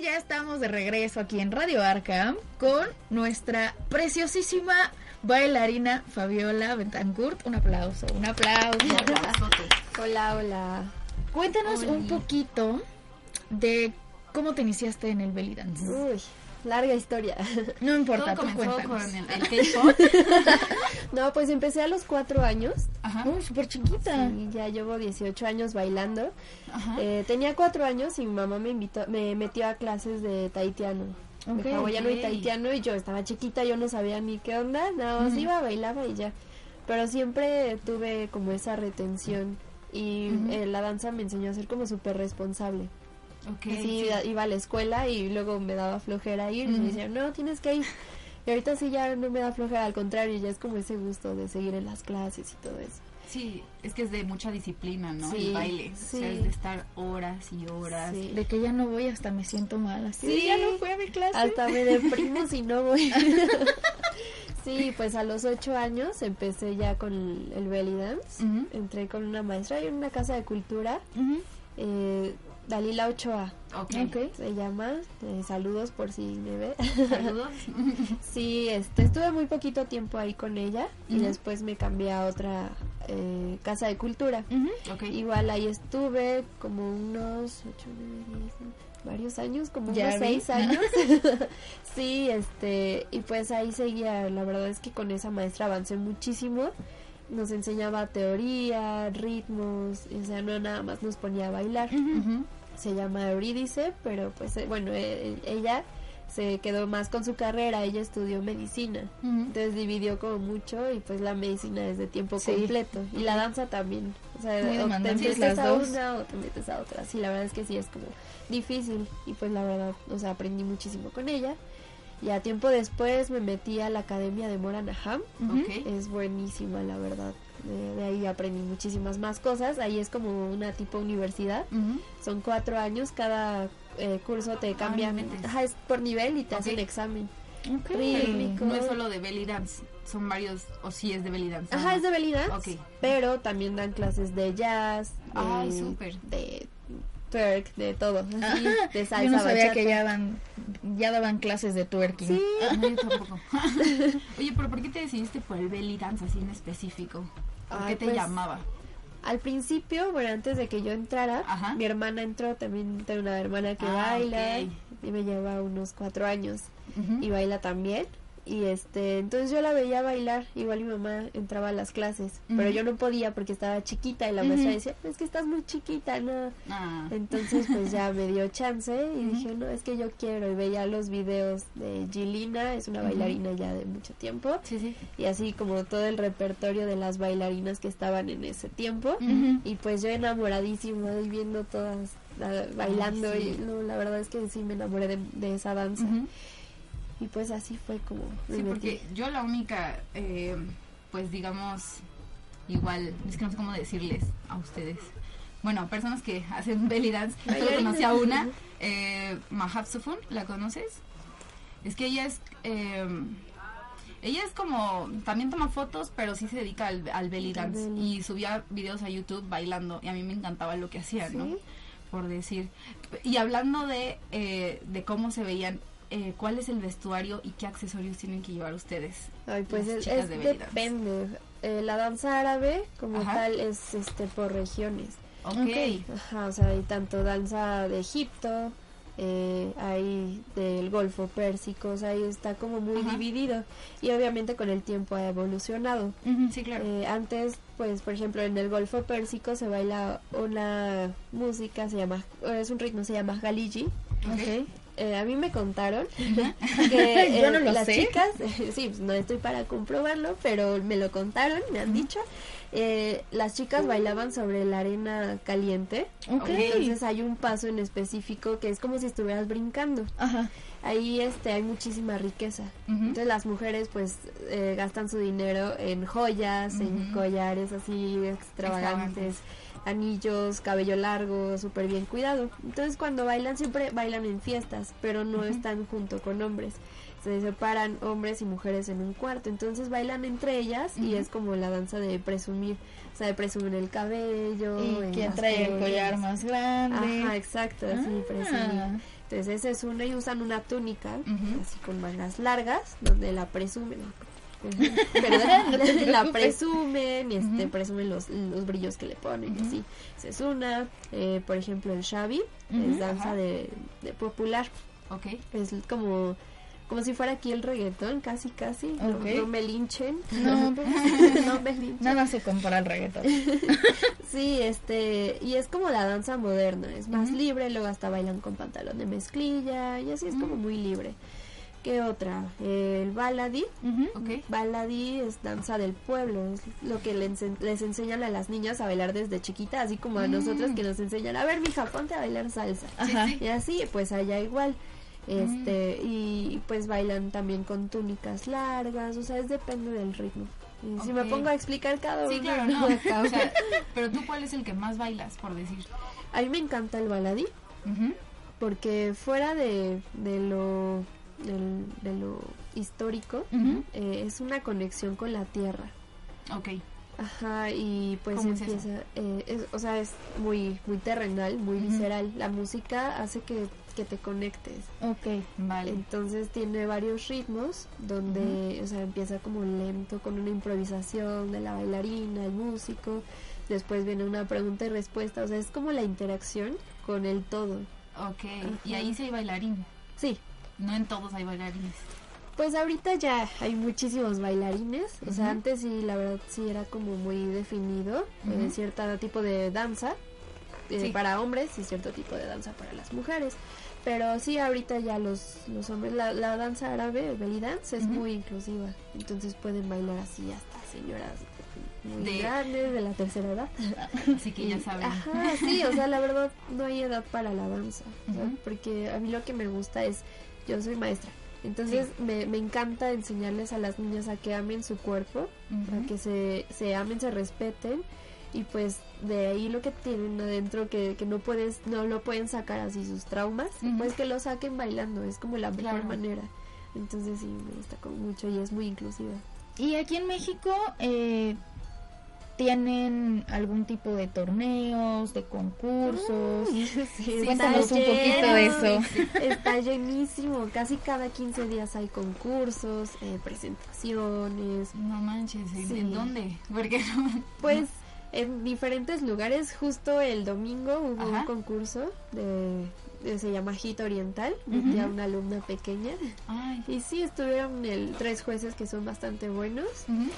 Ya estamos de regreso aquí en Radio Arkham con nuestra preciosísima bailarina Fabiola Betancourt. Un aplauso, un aplauso. Hola, hola. Cuéntanos un poquito de cómo te iniciaste en el belly dance. Uy, larga historia. (laughs) No importa, Todo comenzó con el, el K-pop. (laughs) No, pues empecé a los cuatro años Ajá. Uy, súper chiquita. y ya llevo 18 años bailando. Ajá. Eh, tenía cuatro años y mi mamá me invitó, me metió a clases de tahitiano. Ok, de hawaiano y tahitiano y yo estaba chiquita, yo no sabía ni qué onda, nada más iba, bailaba y ya. Pero siempre tuve como esa retención y eh, la danza me enseñó a ser como súper responsable. Ok, Así sí. iba- iba a la escuela y luego me daba flojera ir y me decían, no, tienes que ir. Y ahorita sí ya no me da flojera, al contrario, ya es como ese gusto de seguir en las clases y todo eso. Sí, es que es de mucha disciplina, ¿no? Sí, el baile. O sea, sí. es de estar horas y horas. Sí. De que ya no voy hasta me siento mal. Así Sí. ya no fui a mi clase. Hasta me deprimo si no voy. (laughs) sí, pues a los ocho años empecé ya con el belly dance. Entré con una maestra en una casa de cultura, eh, Dalila Ochoa. Ok. Ok. Se llama, eh, saludos por si me ve. Saludos. (laughs) Sí, este, estuve muy poquito tiempo ahí con ella y después me cambié a otra eh, casa de cultura. Igual ahí estuve como unos ocho, nueve, diez, varios años, como Ya unos vi. seis años. (laughs) (laughs) sí, este, y pues ahí seguía, la verdad es que con esa maestra avancé muchísimo. Nos enseñaba teoría, ritmos, o sea, no nada más nos ponía a bailar Ujú. Se llama Eurídice, pero pues eh, bueno, eh, ella se quedó más con su carrera, ella estudió medicina, entonces dividió como mucho y pues la medicina es de tiempo Sí. completo. Y la danza también, o sea, Muy o te metes las a dos. una o te metes a otra, sí, la verdad es que sí es como difícil. Y pues la verdad, o sea, aprendí muchísimo con ella. Ya tiempo después me metí a la academia de Moranaham, es buenísima la verdad. De, de ahí aprendí muchísimas más cosas. Ahí es como una tipo universidad. Son cuatro años, cada eh, curso te cambian, inventes. ajá, es por nivel y te Ok. hacen examen. Ok. Rítmico. No es solo de belly dance, son varios, o sí es de belly dance. Ajá, es de belly dance, Ok. pero también dan clases de jazz, de, Ay, súper. de twerk, de todo, así, Ajá. de salsa, Yo no sabía bachata. que ya dan, ya daban clases de twerking. Sí, No, yo tampoco. (laughs) Oye, pero ¿por qué te decidiste por el belly dance así en específico? ¿Por Ay, qué te pues, llamaba? Al principio, bueno, antes de que yo entrara, Ajá. mi hermana entró, también tengo una hermana que Ah, baila, y me lleva unos cuatro años. Y baila también. Y este, entonces yo la veía bailar, igual mi mamá entraba a las clases, pero yo no podía porque estaba chiquita y la maestra decía, es que estás muy chiquita, no. Ah. Entonces pues ya me dio chance y dije, no, es que yo quiero y veía los videos de Gilina, es una bailarina ya de mucho tiempo, Sí, sí. y así como todo el repertorio de las bailarinas que estaban en ese tiempo. Y pues yo enamoradísima y viendo todas la- bailando sí. y no, la verdad es que sí me enamoré de, de esa danza. Y pues así fue como me Sí, metí. porque yo la única, eh, pues digamos, igual, es que no sé cómo decirles a ustedes. Bueno, personas que (laughs) hacen belly dance, Bailarinas. conocí a una, eh, Mahab ¿la conoces? Es que ella es, eh, Ella es como, también toma fotos, pero sí se dedica al, al belly dance. belly. Y subía videos a YouTube bailando. Y a mí me encantaba lo que hacía, ¿no? ¿Sí? Por decir. Y hablando de, eh, de cómo se veían, eh, ¿cuál es el vestuario y qué accesorios tienen que llevar ustedes? Ay, pues Las es, de depende. Eh, la danza árabe, como Ajá. tal, es este por regiones. Ok. Ajá, o sea, hay tanto danza de Egipto, eh, hay del Golfo Pérsico, o sea, ahí está como muy Ajá. dividido. Y obviamente con el tiempo ha evolucionado. Sí, claro. Eh, antes, pues, por ejemplo, en el Golfo Pérsico se baila una música, se llama, es un ritmo, se llama Galiji. Ok. Eh, a mí me contaron que (laughs) Yo eh, no lo las sé. chicas, (laughs) sí, no estoy para comprobarlo, pero me lo contaron, me han dicho, eh, las chicas bailaban sobre la arena caliente. Entonces hay un paso en específico que es como si estuvieras brincando. Ajá. Ahí este hay muchísima riqueza. Entonces las mujeres pues eh, gastan su dinero en joyas, en collares así extravagantes, anillos, cabello largo, súper bien cuidado. Entonces cuando bailan siempre bailan en fiestas, pero no están junto con hombres. Se separan hombres y mujeres en un cuarto, entonces bailan entre ellas y es como la danza de presumir, o sea, de presumir el cabello, Y quién trae el collar más grande. Ajá, exacto, así Ah. presumir. Entonces esa es una y usan una túnica, así con mangas largas, donde la presumen. No (laughs) te la presumen y este, presumen los, los brillos que le ponen y así. Esa es una, eh, por ejemplo el Ujú, es danza de, de popular, Ok. es como como si fuera aquí el reggaetón, casi casi, No- Ok. no, me linchen, No, no (laughs) me linchen. nada se compara al reggaetón. (laughs) Sí, este, y es como la danza moderna, es más libre, luego hasta bailan con pantalón de mezclilla y así es como muy libre. ¿Qué otra? el baladi. Ujú. Ok. Baladi es danza del pueblo, es lo que le ense- les enseñan a las niñas a bailar desde chiquita, así como a nosotros que nos enseñan, a ver, mija, ponte a bailar salsa. Ajá. Y así, pues allá igual. Este, y pues bailan también con túnicas largas, o sea, es depende del ritmo. Y si me pongo a explicar cada uno, Sí, claro, no. acabo. (laughs) O sea, pero tú, ¿cuál es el que más bailas, por decir? A mí me encanta el baladí. Porque fuera de, de lo del- de lo histórico eh, es una conexión con la tierra Ok. ajá y pues ¿Cómo es empieza eh, es- o sea es muy muy terrenal muy visceral la música hace que, que te conectes Ok. Vale. entonces tiene varios ritmos donde o sea empieza como lento con una improvisación de la bailarina el músico después viene una pregunta y respuesta o sea es como la interacción con el todo Ok. Y ahí sí hay bailarín. sí No en todos hay bailarines. Pues ahorita ya hay muchísimos bailarines, o sea, antes sí, la verdad sí era como muy definido, eh, cierto tipo de danza eh, Sí. para hombres y cierto tipo de danza para las mujeres. Pero sí, ahorita ya los, los hombres, la, la danza árabe, el belly dance, es muy inclusiva, entonces pueden bailar así hasta señoras muy De- grandes, de la tercera edad. (laughs) Así que ya saben. Ajá, sí, o sea, la verdad no hay edad para la danza, o sea, Ujú. porque a mí lo que me gusta es, yo soy maestra, entonces me, me encanta enseñarles a las niñas a que amen su cuerpo, a que se, se amen, se respeten y pues de ahí lo que tienen adentro que, que no puedes, no lo pueden sacar así sus traumas, pues que lo saquen bailando, es como la mejor Claro. manera. Entonces sí, me gusta mucho y es muy inclusiva. Y aquí en México eh, tienen algún tipo de torneos, de concursos. (laughs) Sí, Cuéntanos un poquito de eso. (laughs) Está llenísimo. Casi cada 15 días hay concursos, eh, presentaciones. No manches, ¿en, Sí. dónde? Porque no. Pues en diferentes lugares. Justo el domingo hubo Ajá. un concurso de, de- se llama Hit Oriental. Metí a una alumna pequeña. Ay. Y sí, estuvieron el, tres jueces que son bastante buenos. Ujú.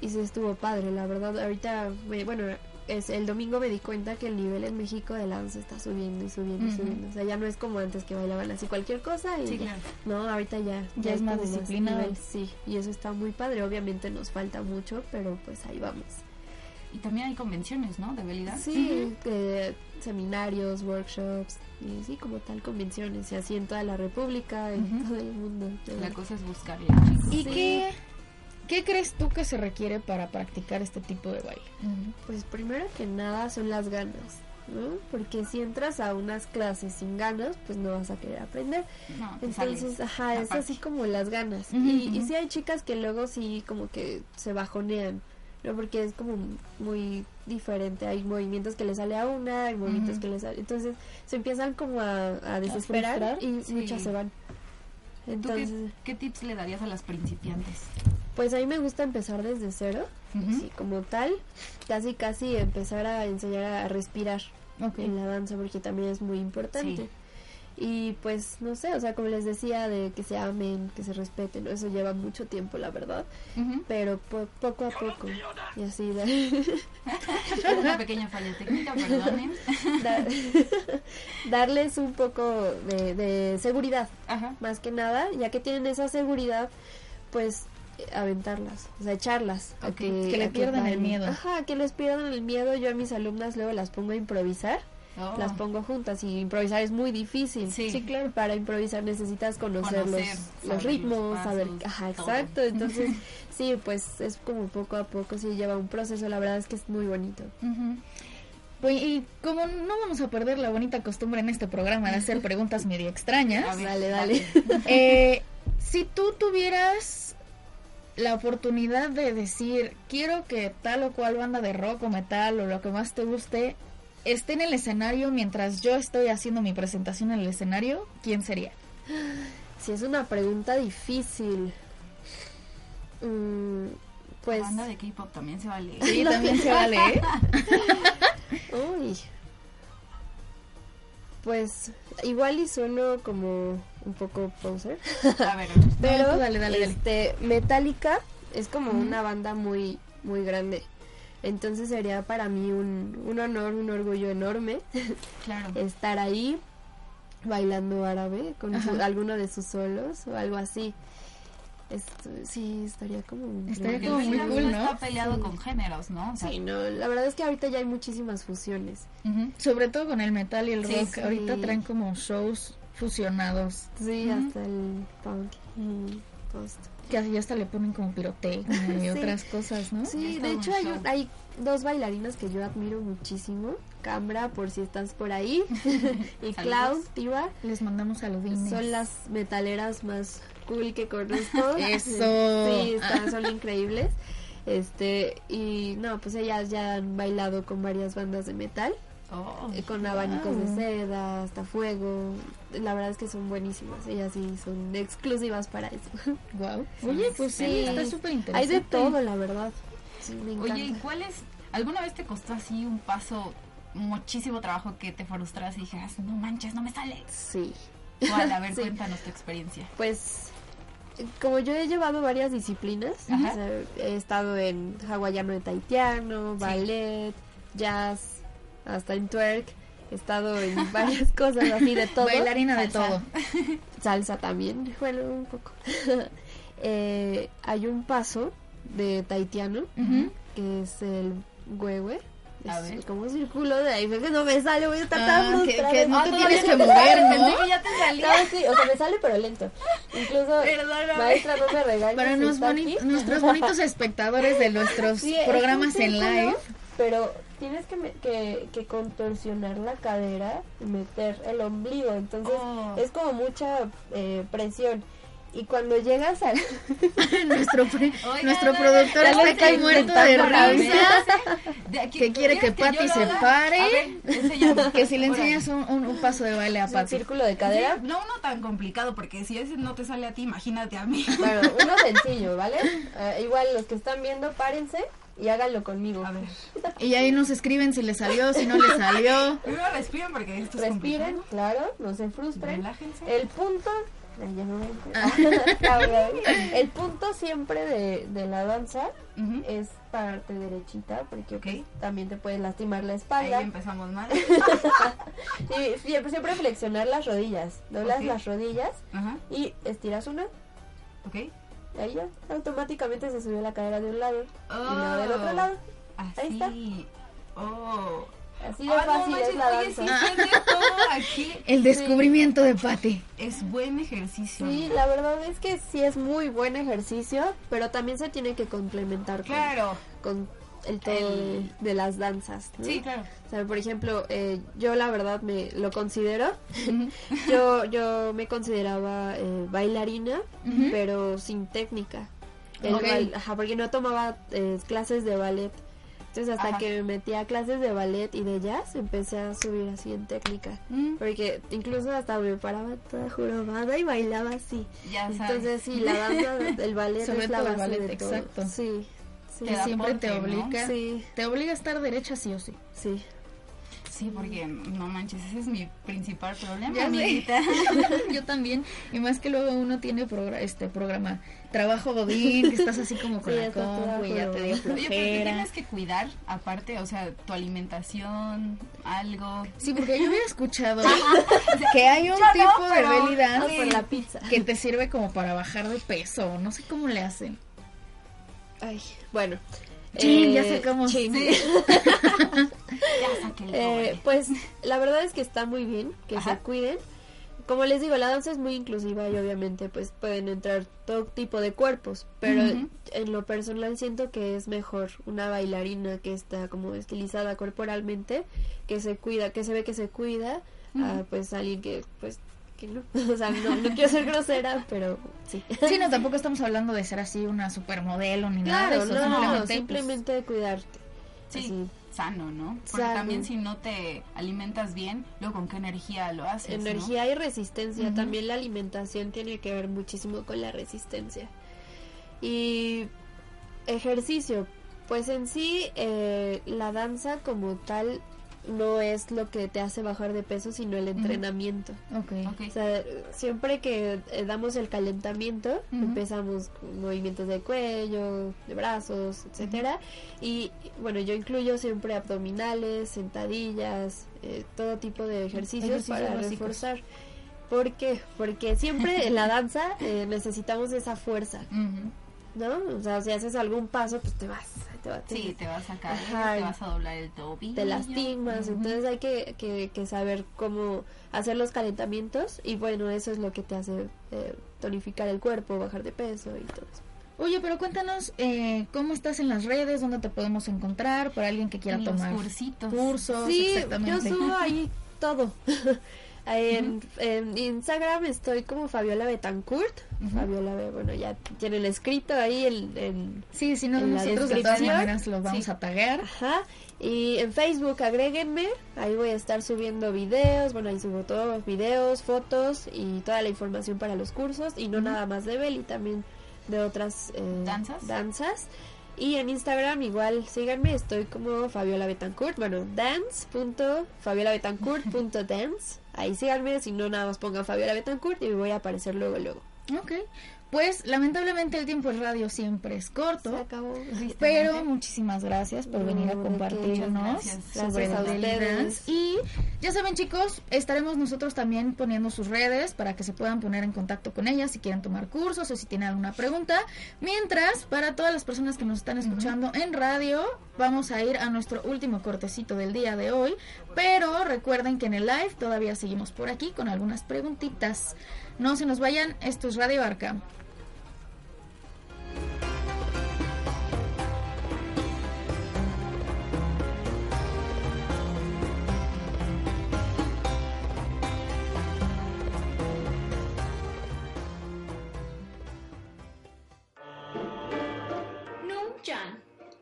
Y sí estuvo padre, la verdad. Ahorita, me- bueno, es, el domingo me di cuenta que el nivel en México de danza está subiendo y subiendo y subiendo. O sea, ya no es como antes que bailaban así cualquier cosa y Sí, ya. claro. No, ahorita ya. Ya es hay más disciplinado. nivel, sí, y eso está muy padre. Obviamente nos falta mucho, pero pues ahí vamos. Y también hay convenciones, ¿no? De dance. Sí, eh, seminarios, workshops, y sí, como tal, convenciones, y así en toda la República, en todo el mundo. La cosa es buscarle, chicos. ¿Y Sí. qué, qué crees tú que se requiere para practicar este tipo de baile? Pues primero que nada son las ganas. ¿no? Porque si entras a unas clases sin ganas, pues no vas a querer aprender. No, Entonces, ajá, es parte. así como las ganas. Y, y sí hay chicas que luego sí como que se bajonean, ¿no? Porque es como muy diferente. Hay movimientos que le sale a una, hay movimientos que le sale... Entonces se empiezan como a, a desesperar y Sí. muchas se van. ¿Tú Entonces, qué, qué tips le darías a las principiantes? Pues a mí me gusta empezar desde cero, así como tal, casi casi empezar a enseñar a respirar en la danza porque también es muy importante. Y pues no sé, o sea, como les decía, de que se amen, que se respeten, eso lleva mucho tiempo, la verdad, pero po- poco a poco. Y así, da- (laughs) Una pequeña falla técnica, perdonen. (laughs) da- (laughs) darles un poco de, de seguridad, Ajá. más que nada, ya que tienen esa seguridad, pues aventarlas, o sea, echarlas. a Ok, que le pierdan el miedo. Ajá, que les pierdan el miedo. Yo a mis alumnas luego las pongo a improvisar. Oh. las pongo juntas y improvisar es muy difícil. Sí. claro. Para improvisar necesitas conocer, Conocer, los, ritmos, saber, ajá, todo. exacto. (laughs) Entonces, sí, pues es como poco a poco, sí lleva un proceso, la verdad es que es muy bonito. Pues, y como no vamos a perder la bonita costumbre en este programa de hacer (laughs) preguntas medio extrañas, ver, Dale, dale. eh, si tú tuvieras la oportunidad de decir, quiero que tal o cual banda de rock o metal o lo que más te guste esté en el escenario mientras yo estoy haciendo mi presentación en el escenario, ¿quién sería? (sighs) Si es una pregunta difícil. Mm, pues, La banda de K-pop también se vale. Sí, (laughs) también se vale, ¿eh? (laughs) uy. Pues, igual y sueno como un poco poser. (laughs) A ver, (laughs) Pero No, tú dale, dale, dale. este Metallica es como una banda muy muy grande. Entonces sería para mí un, un honor, un orgullo enorme (laughs) claro. estar ahí bailando árabe con su- alguno de sus solos o algo así. Esto, sí, estaría como Estaría como muy cool, no está peleado con géneros, ¿no? O sea, Sí, no, la verdad es que ahorita ya hay muchísimas fusiones. Ujú. Sobre todo con el metal y el Sí, rock. sí. Ahorita traen como shows fusionados. Sí, Ujú. hasta el punk y todo esto. Que así hasta le ponen como pirotecnia y (laughs) Sí. otras cosas, ¿no? Sí, de hecho hay, un- hay dos bailarinas que yo admiro muchísimo. Cambra, por si estás por ahí. (laughs) y Cloud, Tiva. Les mandamos saludines. Son las metaleras más cool que conozco. (laughs) (laughs) Eso. Sí, están, (laughs) son increíbles. Este, y no, pues ellas ya han bailado con varias bandas de metal, oh, eh, con abanicos de seda, hasta fuego. La verdad es que son buenísimas. Ellas sí son exclusivas para eso. Wow. Oye, pues sí, Sí. está súper Hay interesante. de todo, la verdad. Sí, me encanta. Oye, ¿y cuál es? ¿Alguna vez te costó así un paso, muchísimo trabajo que te frustras y dijeras, no manches, no me sale? Sí. ¿Cuál? A ver, Sí. cuéntanos tu experiencia. Pues como yo he llevado varias disciplinas, Ajá. o sea, he estado en hawaiano de taitiano, ballet, jazz, hasta en twerk, he estado en (laughs) varias cosas así de todo. Bailarina de todo. (laughs) Salsa también, bueno, un poco. (laughs) Eh, hay un paso de taitiano, que es el huehue. A ver. como un círculo de ahí, fue que no me sale, voy a estar Ah, tan que- que no Ah, te tienes que mover, ¿no? pensé que ya te salía. No, sí, o sea, me sale pero lento. Incluso, (laughs) Perdóname. maestra, no me regañes. Para si nos está boni- aquí. nuestros bonitos (laughs) espectadores de nuestros Sí, programas en círculo, live. Pero tienes que, me- que, que contorsionar la cadera y meter el ombligo. Entonces Oh. es como mucha eh, presión. Y cuando llegas al... (laughs) nuestro pre- nuestro productor está aquí muerto de risa. De aquí- Que quiere que ¿quieres Patty yo se pare. Ver. (laughs) Que si le enseñas un, un- un paso de baile a un Patty. círculo de cadera. Sí, no uno tan complicado, porque si ese no te sale a ti, imagínate a mí. Bueno, (laughs) uno sencillo, ¿vale? Eh, igual los que están viendo, párense y háganlo conmigo. A ver, Y ahí nos escriben si le salió, si no le salió. primero respiren porque esto es Respiren, complicado. claro, no se frustren. Relájense. El punto. No. (laughs) El punto siempre de, de la danza es pararte derechita porque pues, también te puedes lastimar la Ahí espalda. empezamos mal. (laughs) Siempre, siempre flexionar las rodillas. Doblas las rodillas y estiras una. ok. Y ahí ya, automáticamente se subió la cadera de un lado y luego del Oh. otro lado. Así. Ahí está. Oh. Así de no fácil manches, es la oye, danza. sí, (laughs) aquí. El descubrimiento de Patty. Es buen ejercicio. Sí, la verdad es que sí es muy buen ejercicio, pero también se tiene que complementar con, Claro. con el todo El- de, las danzas. ¿no? Sí, claro. O sea, por ejemplo, eh, yo la verdad me lo considero. (laughs) yo, yo me consideraba eh, bailarina, pero sin técnica. El Ok. bail- ajá, porque no tomaba eh, clases de ballet. Entonces hasta Ajá. que me metí a clases de ballet y de jazz empecé a subir así en técnica. Mm. Porque incluso hasta me paraba toda jorobada y bailaba así. Ya sabes. Entonces sí, la danza del ballet Sobre es la el base ballet, de todo. exacto. Sí, sí, Te da Siempre te obliga. sí, Te obliga a estar derecha sí o sí. sí. Sí, porque no manches, ese es mi principal problema, Ya amiguita. (laughs) Yo también. Y más que luego uno tiene progra- este programa trabajo godín, que estás así como con Sí, la compu y ya te dio. Oye, pero te tienes que cuidar, aparte, o sea, tu alimentación, algo. Sí, porque yo había escuchado (laughs) que hay un Yo no, tipo de pero- belly dance la pizza. que te sirve como para bajar de peso. No sé cómo le hacen. Ay, bueno. Chin, ya Eh. (laughs) Ya saqué el Eh, pues la verdad es que está muy bien que Ajá. se cuiden. Como les digo, la danza es muy inclusiva y obviamente pues pueden entrar todo tipo de cuerpos, pero en lo personal siento que es mejor una bailarina que está como estilizada corporalmente, que se cuida, que se ve que se cuida, a pues alguien que pues que no, (laughs) o sea, no, no quiero ser grosera, pero sí. Sí, no, tampoco estamos hablando de ser así una supermodelo ni nada de eso. no, simplemente, no, pues, cuidarte. Sí, así. sano, ¿no? Porque Sano. también si no te alimentas bien, luego con qué energía lo haces, ¿no? Energía y resistencia. También la alimentación tiene que ver muchísimo con la resistencia. Y ejercicio. Pues en sí, eh, la danza como tal no es lo que te hace bajar de peso, sino el entrenamiento. Ok. Ok. O sea, siempre que eh, damos el calentamiento, empezamos con movimientos de cuello, de brazos, etcétera. Y bueno, yo incluyo siempre abdominales, sentadillas, eh, todo tipo de ejercicios, Ejercicios para básicos. reforzar. ¿Por qué? Porque siempre en la danza eh, necesitamos esa fuerza. ¿No? O sea, si haces algún paso, pues te vas, te Sí, te vas a caer, Ajá. te vas a doblar el tobillo. te lastimas, entonces hay que, que, que saber cómo hacer los calentamientos y bueno, eso es lo que te hace eh, tonificar el cuerpo, bajar de peso y todo eso. Oye, pero cuéntanos eh, cómo estás en las redes, dónde te podemos encontrar para alguien que quiera En los tomar cursitos. cursos. Sí, yo subo ahí todo. (laughs) En, en Instagram estoy como Fabiola Betancourt. Fabiola, bueno, ya tienen escrito ahí el, el- Sí, si no, en nosotros de todas maneras los vamos Sí. a taguear. Ajá. Y en Facebook agréguenme, ahí voy a estar subiendo videos, bueno, ahí subo todos videos, fotos y toda la información para los cursos y no nada más de Belly, también de otras eh, ¿Danzas? danzas. Y en Instagram igual síganme, estoy como Fabiola Betancourt, bueno, dance.fabiolabetancourt.dance. Ahí síganme, si no nada más pongan Fabiola Betancourt y voy a aparecer luego luego. Ok. Pues lamentablemente el tiempo en radio siempre es corto. Se acabó. Pero muchísimas gracias por venir a compartirnos gracias. sobre Gracias a belly ustedes. dance. Y ya saben chicos, estaremos nosotros también poniendo sus redes para que se puedan poner en contacto con ellas si quieren tomar cursos o si tienen alguna pregunta. Mientras, para todas las personas que nos están escuchando en radio, vamos a ir a nuestro último cortecito del día de hoy. Pero recuerden que en el live todavía seguimos por aquí con algunas preguntitas. No se nos vayan, esto es Radio Arca.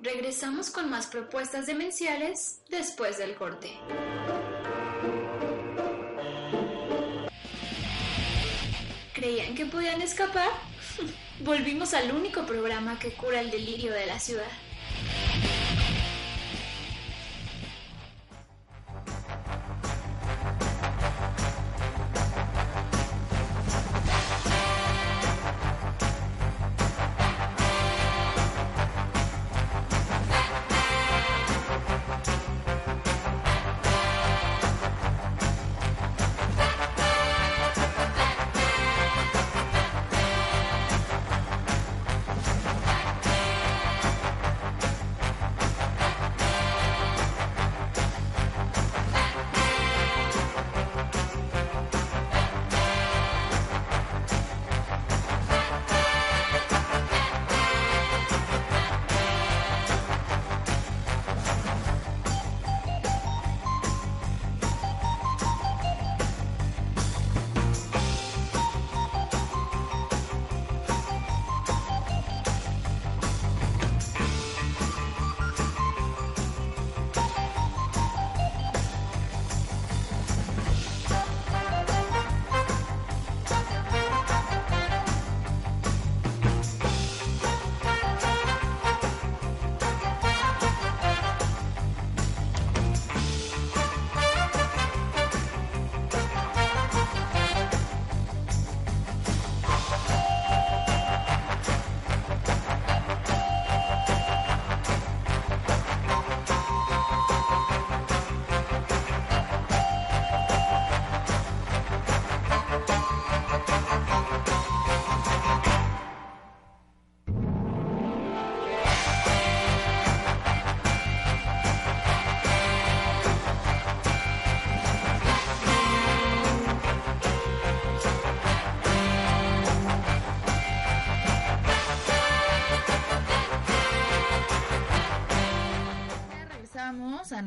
Regresamos con más propuestas demenciales después del corte. ¿Creían que podían escapar? Volvimos al único programa que cura el delirio de la ciudad.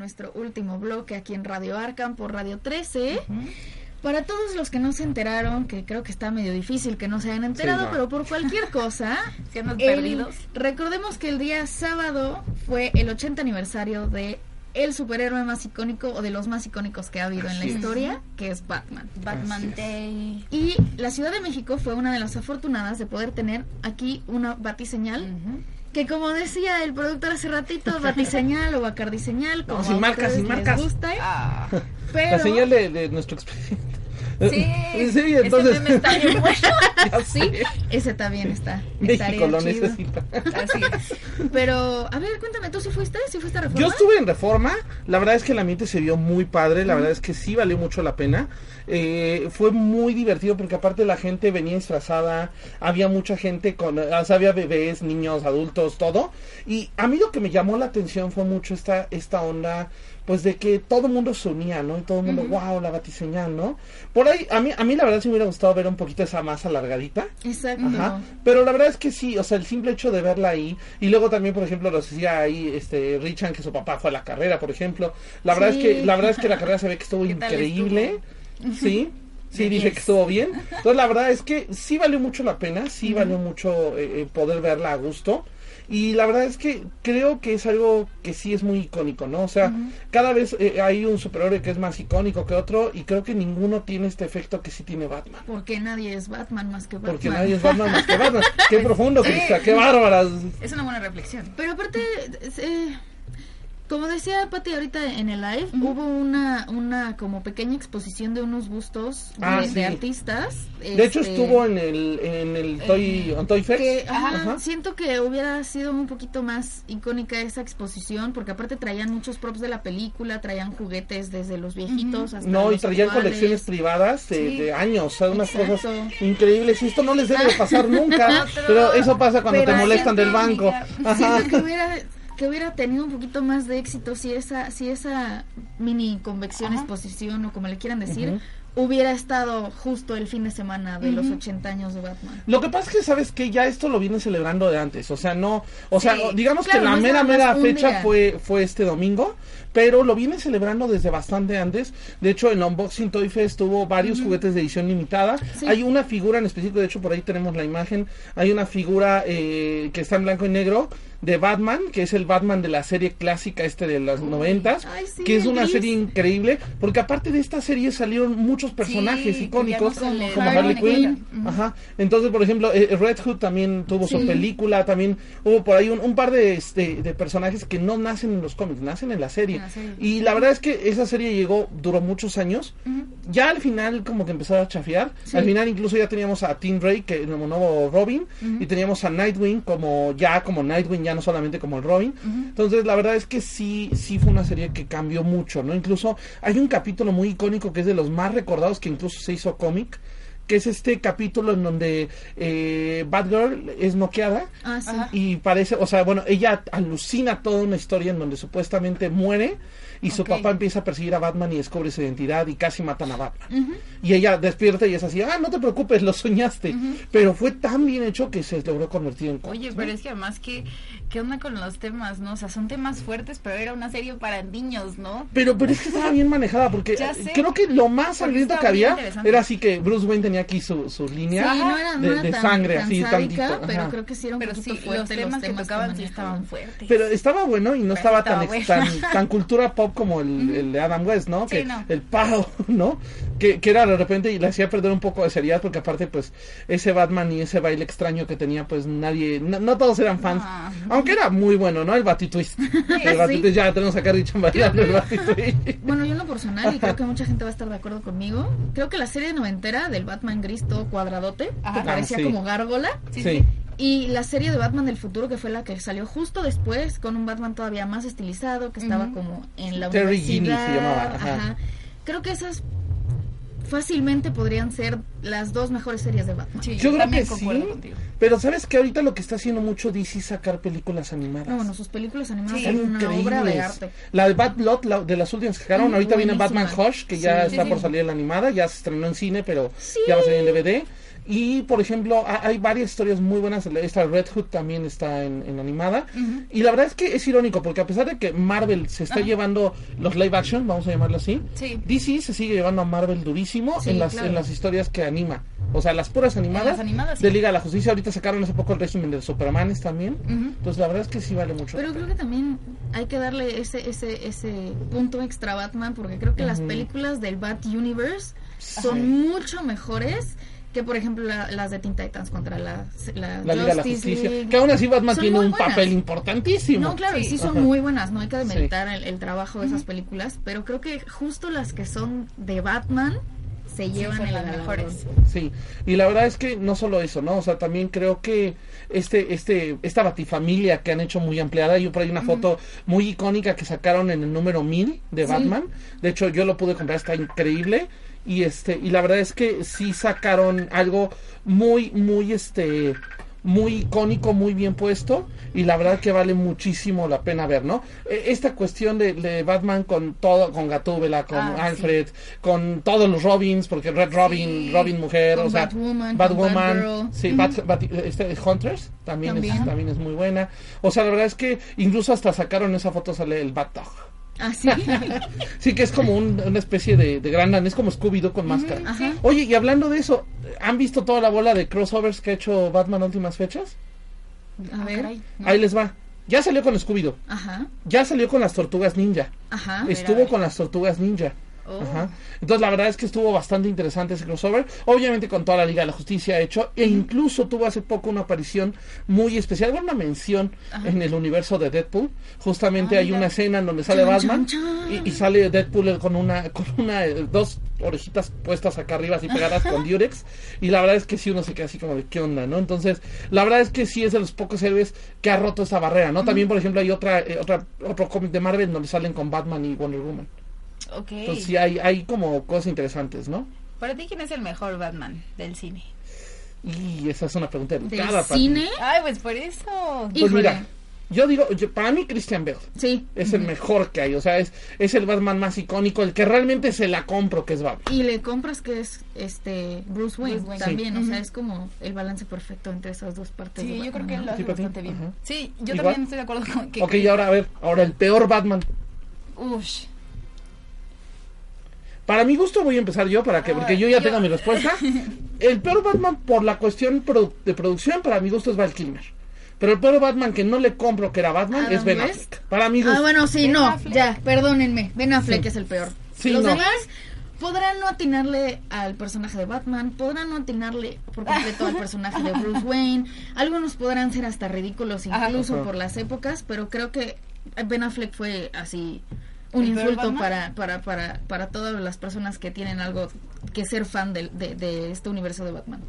Nuestro último bloque aquí en Radio Arkham por Radio 13. Para todos los que no se enteraron, que creo que está medio difícil que no se hayan enterado, no. pero por cualquier cosa, (laughs) Que el- perdidos. recordemos que el día sábado fue el 80 aniversario de el superhéroe más icónico o de los más icónicos que ha habido en la Así es. historia, que es Batman. Batman Day. Y la Ciudad de México fue una de las afortunadas de poder tener aquí una batiseñal. Que como decía el productor hace ratito, batiseñal o bacardiseñal, como sin a marcas, sin marcas. guste. Ah, Pero La señal de, de nuestro expediente. Sí, sí, entonces. ese está bien (laughs) bueno. Sí, ese también está. México lo chido. necesita. Así es. Pero, a ver, cuéntame, ¿tú sí fuiste? ¿Sí fuiste a Reforma? Yo estuve en Reforma, la verdad es que el ambiente se vio muy padre, la verdad es que sí valió mucho la pena. Eh, fue muy divertido porque aparte la gente venía disfrazada, había mucha gente con, o sea, había bebés, niños, adultos, todo. Y a mí lo que me llamó la atención fue mucho esta, esta onda, pues de que todo el mundo se unía, ¿no? Y todo el mundo, wow, la batiseñal, ¿no? Por ahí, a mí, a mí la verdad sí me hubiera gustado ver un poquito esa más alargadita. Exacto. Ajá. Pero la verdad es que sí, o sea, el simple hecho de verla ahí, y luego también, por ejemplo, lo decía ahí, este, Richard, que su papá fue a la carrera, por ejemplo. La verdad Sí. es que, la verdad es que la carrera se ve que estuvo (laughs) ¿Qué tal increíble. Sí. (laughs) Sí, dije 10. que estuvo bien. (laughs) Entonces, la verdad es que sí valió mucho la pena, sí valió mucho eh, eh, poder verla a gusto. Y la verdad es que creo que es algo que sí es muy icónico, ¿no? O sea, cada vez eh, hay un superhéroe que es más icónico que otro y creo que ninguno tiene este efecto que sí tiene Batman. Porque nadie es Batman más que Batman. Porque nadie es Batman más que Batman. (laughs) Qué profundo, Crista, qué bárbaras. Es una buena reflexión. Pero aparte, eh, como decía Pati ahorita en el live, hubo una, una como pequeña exposición de unos bustos de, Ah, de sí. artistas. De hecho, este, estuvo en el, en el Toy, en Toy Fest. que ajá, Ajá. siento que hubiera sido un poquito más icónica esa exposición porque aparte traían muchos props de la película, traían juguetes desde los viejitos hasta No, y los traían actuales. colecciones privadas de, Sí. de años, o sea, unas Exacto. cosas increíbles. Y esto no les debe de pasar (laughs) nunca, pero eso pasa cuando Pero te molestan del banco. que- Ajá. Siento que hubiera que hubiera tenido un poquito más de éxito si esa si esa mini convección, exposición o como le quieran decir, hubiera estado justo el fin de semana de los 80 años de Batman. Lo que pasa es que, ¿sabes que Ya esto lo vienen celebrando de antes. O sea, no. O sea, Sí, digamos claro, que la mera, mera fecha día. fue, fue este domingo. Pero lo vienen celebrando desde bastante antes. De hecho, en Unboxing Toy Fest tuvo varios juguetes de edición limitada. Sí. Hay una figura en específico, de hecho, por ahí tenemos la imagen. Hay una figura eh, que está en blanco y negro de Batman, que es el Batman de la serie clásica este de los noventas, sí, que es una gris. serie increíble, porque aparte de esta serie salieron muchos personajes Sí, icónicos, como Harley Quinn. Ajá. Entonces, por ejemplo, eh, Red Hood también tuvo su película, también hubo por ahí un, un par de, este, de personajes que no nacen en los cómics, nacen en la serie. Serie. Y la verdad es que esa serie llegó, duró muchos años. Ya al final como que empezó a chafear. Sí. Al final incluso ya teníamos a Tim Drake, que como nuevo Robin, y teníamos a Nightwing como ya como Nightwing, ya no solamente como el Robin. Entonces, la verdad es que sí, sí fue una serie que cambió mucho, ¿no? Incluso hay un capítulo muy icónico que es de los más recordados que incluso se hizo cómic, que es este capítulo en donde eh, Batgirl es noqueada Ah, sí. y parece, o sea, bueno, ella alucina toda una historia en donde supuestamente muere y su papá empieza a perseguir a Batman y descubre su identidad y casi matan a Batman. Y ella despierta y es así, ah, no te preocupes, lo soñaste. Pero fue tan bien hecho que se logró convertir en cómic, Oye, ¿no? pero es que además que qué onda con los temas, ¿no? O sea, son temas fuertes, pero era una serie para niños, ¿no? Pero, pero es que estaba bien manejada porque creo que lo más sangriento que había era así que Bruce Wayne tenía aquí su, su línea Sí, no era, no de, era de tan, sangre tan así sádica, tantito. pero ajá. creo que sí era un Pero poquito sí, fuerte los temas que tocaban sí estaban fuertes. Pero estaba bueno y no Pero estaba, estaba tan, tan tan cultura pop como el, el de Adam West, ¿no? Sí, que no. el paro, (laughs) ¿no? Que, que era de repente y le hacía perder un poco de seriedad porque aparte pues ese Batman y ese baile extraño que tenía pues nadie, no, no todos eran fans. No. Aunque era muy bueno, ¿no? El Batitwist. (laughs) el Batitwist ya tenemos acá a Richard bailando el Batitwist. (laughs) Bueno, yo en lo personal, y creo que mucha gente va a estar de acuerdo conmigo, creo que la serie noventera del Batman gris todo cuadradote, Ajá. que parecía Ah, sí. como gárgola, Sí, sí. sí. y la serie de Batman del futuro, que fue la que salió justo después, con un Batman todavía más estilizado, que estaba como en la Terry universidad. Gini se llamaba, ajá. ajá. Creo que esas fácilmente podrían ser las dos mejores series de Batman. Sí, Yo creo que sí. contigo. Pero sabes que ahorita lo que está haciendo mucho DC es sacar películas animadas. No, bueno, sus películas animadas Sí, son Son una increíbles. obra de arte. La de Bad Lot, la- de las últimas que sacaron, ahorita viene. Batman Hush, que ya Sí, está sí, por salir en la animada, ya se estrenó en cine, pero Sí. ya va a salir en DVD. Y, por ejemplo, ha- hay varias historias muy buenas. Esta Red Hood también está en, en animada. Y la verdad es que es irónico, porque a pesar de que Marvel se está llevando los live action, vamos a llamarlo así, Sí. DC se sigue llevando a Marvel durísimo Sí, en, las, claro. en las historias que anima. O sea, las puras animadas, las animadas, sí. de Liga de la Justicia. Ahorita sacaron hace poco el régimen de Supermanes también. Entonces, la verdad es que sí vale mucho. Pero creo que también hay que darle ese, ese, ese punto extra a Batman porque creo que las películas del Bat Universe son mucho mejores que por ejemplo la- las de Teen Titans contra la, la, La Liga de la Justice Justicia. League. Que aún así Batman tiene un buenas. papel importantísimo. No, claro, y sí son Ajá. muy buenas, no hay que demeritar el, el trabajo de esas películas, pero creo que justo las que son de Batman se llevan el las mejores. Sí, y la verdad es que no solo eso, ¿no? O sea, también creo que este, este, esta batifamilia que han hecho muy ampliada, yo por ahí una foto muy icónica que sacaron en el número 1000 de Sí. Batman, de hecho yo lo pude comprar, está increíble, y este, y la verdad es que sí sacaron algo muy, muy, este, muy icónico, muy bien puesto, y la verdad que vale muchísimo la pena ver, ¿no? E- Esta cuestión de, de Batman con todo, con Gatúbela, con Ah, sí. Alfred, con todos los Robins, porque Red Robin, Sí. Robin mujer, Con o sea, Batwoman, Batwoman, sí, Ujú. Bat- Bat- este, Hunters también, Es, También. también es muy buena. O sea, la verdad es que incluso hasta sacaron esa foto sale el Bat Dog. Ah, sí. (laughs) Sí, que es como un- una especie de, de gran danés, como Scooby-Doo con máscara. Ajá. Oye, y hablando de eso, ¿han visto toda la bola de crossovers que ha hecho Batman últimas fechas? A ver. caray. No. Ahí les va. Ya salió con Scooby-Doo. Ajá. Ya salió con las tortugas ninja. Ajá. ver, Estuvo ver. con las tortugas ninja. Oh. Ajá. Entonces la verdad es que estuvo bastante interesante ese crossover. Obviamente con toda la Liga de la Justicia hecho. E incluso tuvo hace poco una aparición muy especial, una mención en el universo de Deadpool. Justamente hay una escena en donde sale Batman y sale Deadpool con una, con una, eh, dos orejitas puestas acá arriba así pegadas con Durex. Y la verdad es que sí uno se queda así como de qué onda, ¿no? Entonces, la verdad es que sí es de los pocos héroes que ha roto esa barrera, ¿no? También, por ejemplo, hay otra, eh, otra, otro cómic de Marvel donde salen con Batman y Wonder Woman. Ok. Entonces sí hay, hay como cosas interesantes, ¿no? Para ti, ¿quién es el mejor Batman del cine? Y esa es una pregunta ¿Del delicada. Pati. cine? Ay, pues por eso. Pues Híjole. mira, yo digo, yo- para mí Christian Bale Sí. es el mejor que hay. O sea, es, es el Batman más icónico, el que realmente se la compro que es Batman. Y le compras que es este Bruce Wayne, Bruce Wayne. también, Sí. o sea, es como el balance perfecto entre esas dos partes. Sí, de yo creo que lo hace Sí, bastante bien. Ajá. Sí, yo Igual. también estoy de acuerdo con que. Ok, y ahora a ver, ahora el peor Batman. Ush. Para mi gusto voy a empezar yo para que, porque yo ya yo- tengo mi respuesta. El peor Batman por la cuestión produ- de producción para mi gusto es Val Kilmer. Pero el peor Batman que no le compro que era Batman Adam es Ben West. Affleck. Para mi gusto. Ah, bueno, sí, Ben no, Affleck. ya, perdónenme. Ben Affleck es el peor. Sí, Los no. demás podrán no atinarle al personaje de Batman, podrán no atinarle por completo al personaje de Bruce Wayne. Algunos podrán ser hasta ridículos incluso Ajá. por las épocas, pero creo que Ben Affleck fue así un ¿El peor insulto para, para, para, para todas las personas que tienen algo que ser fan del- de, de este universo de Batman.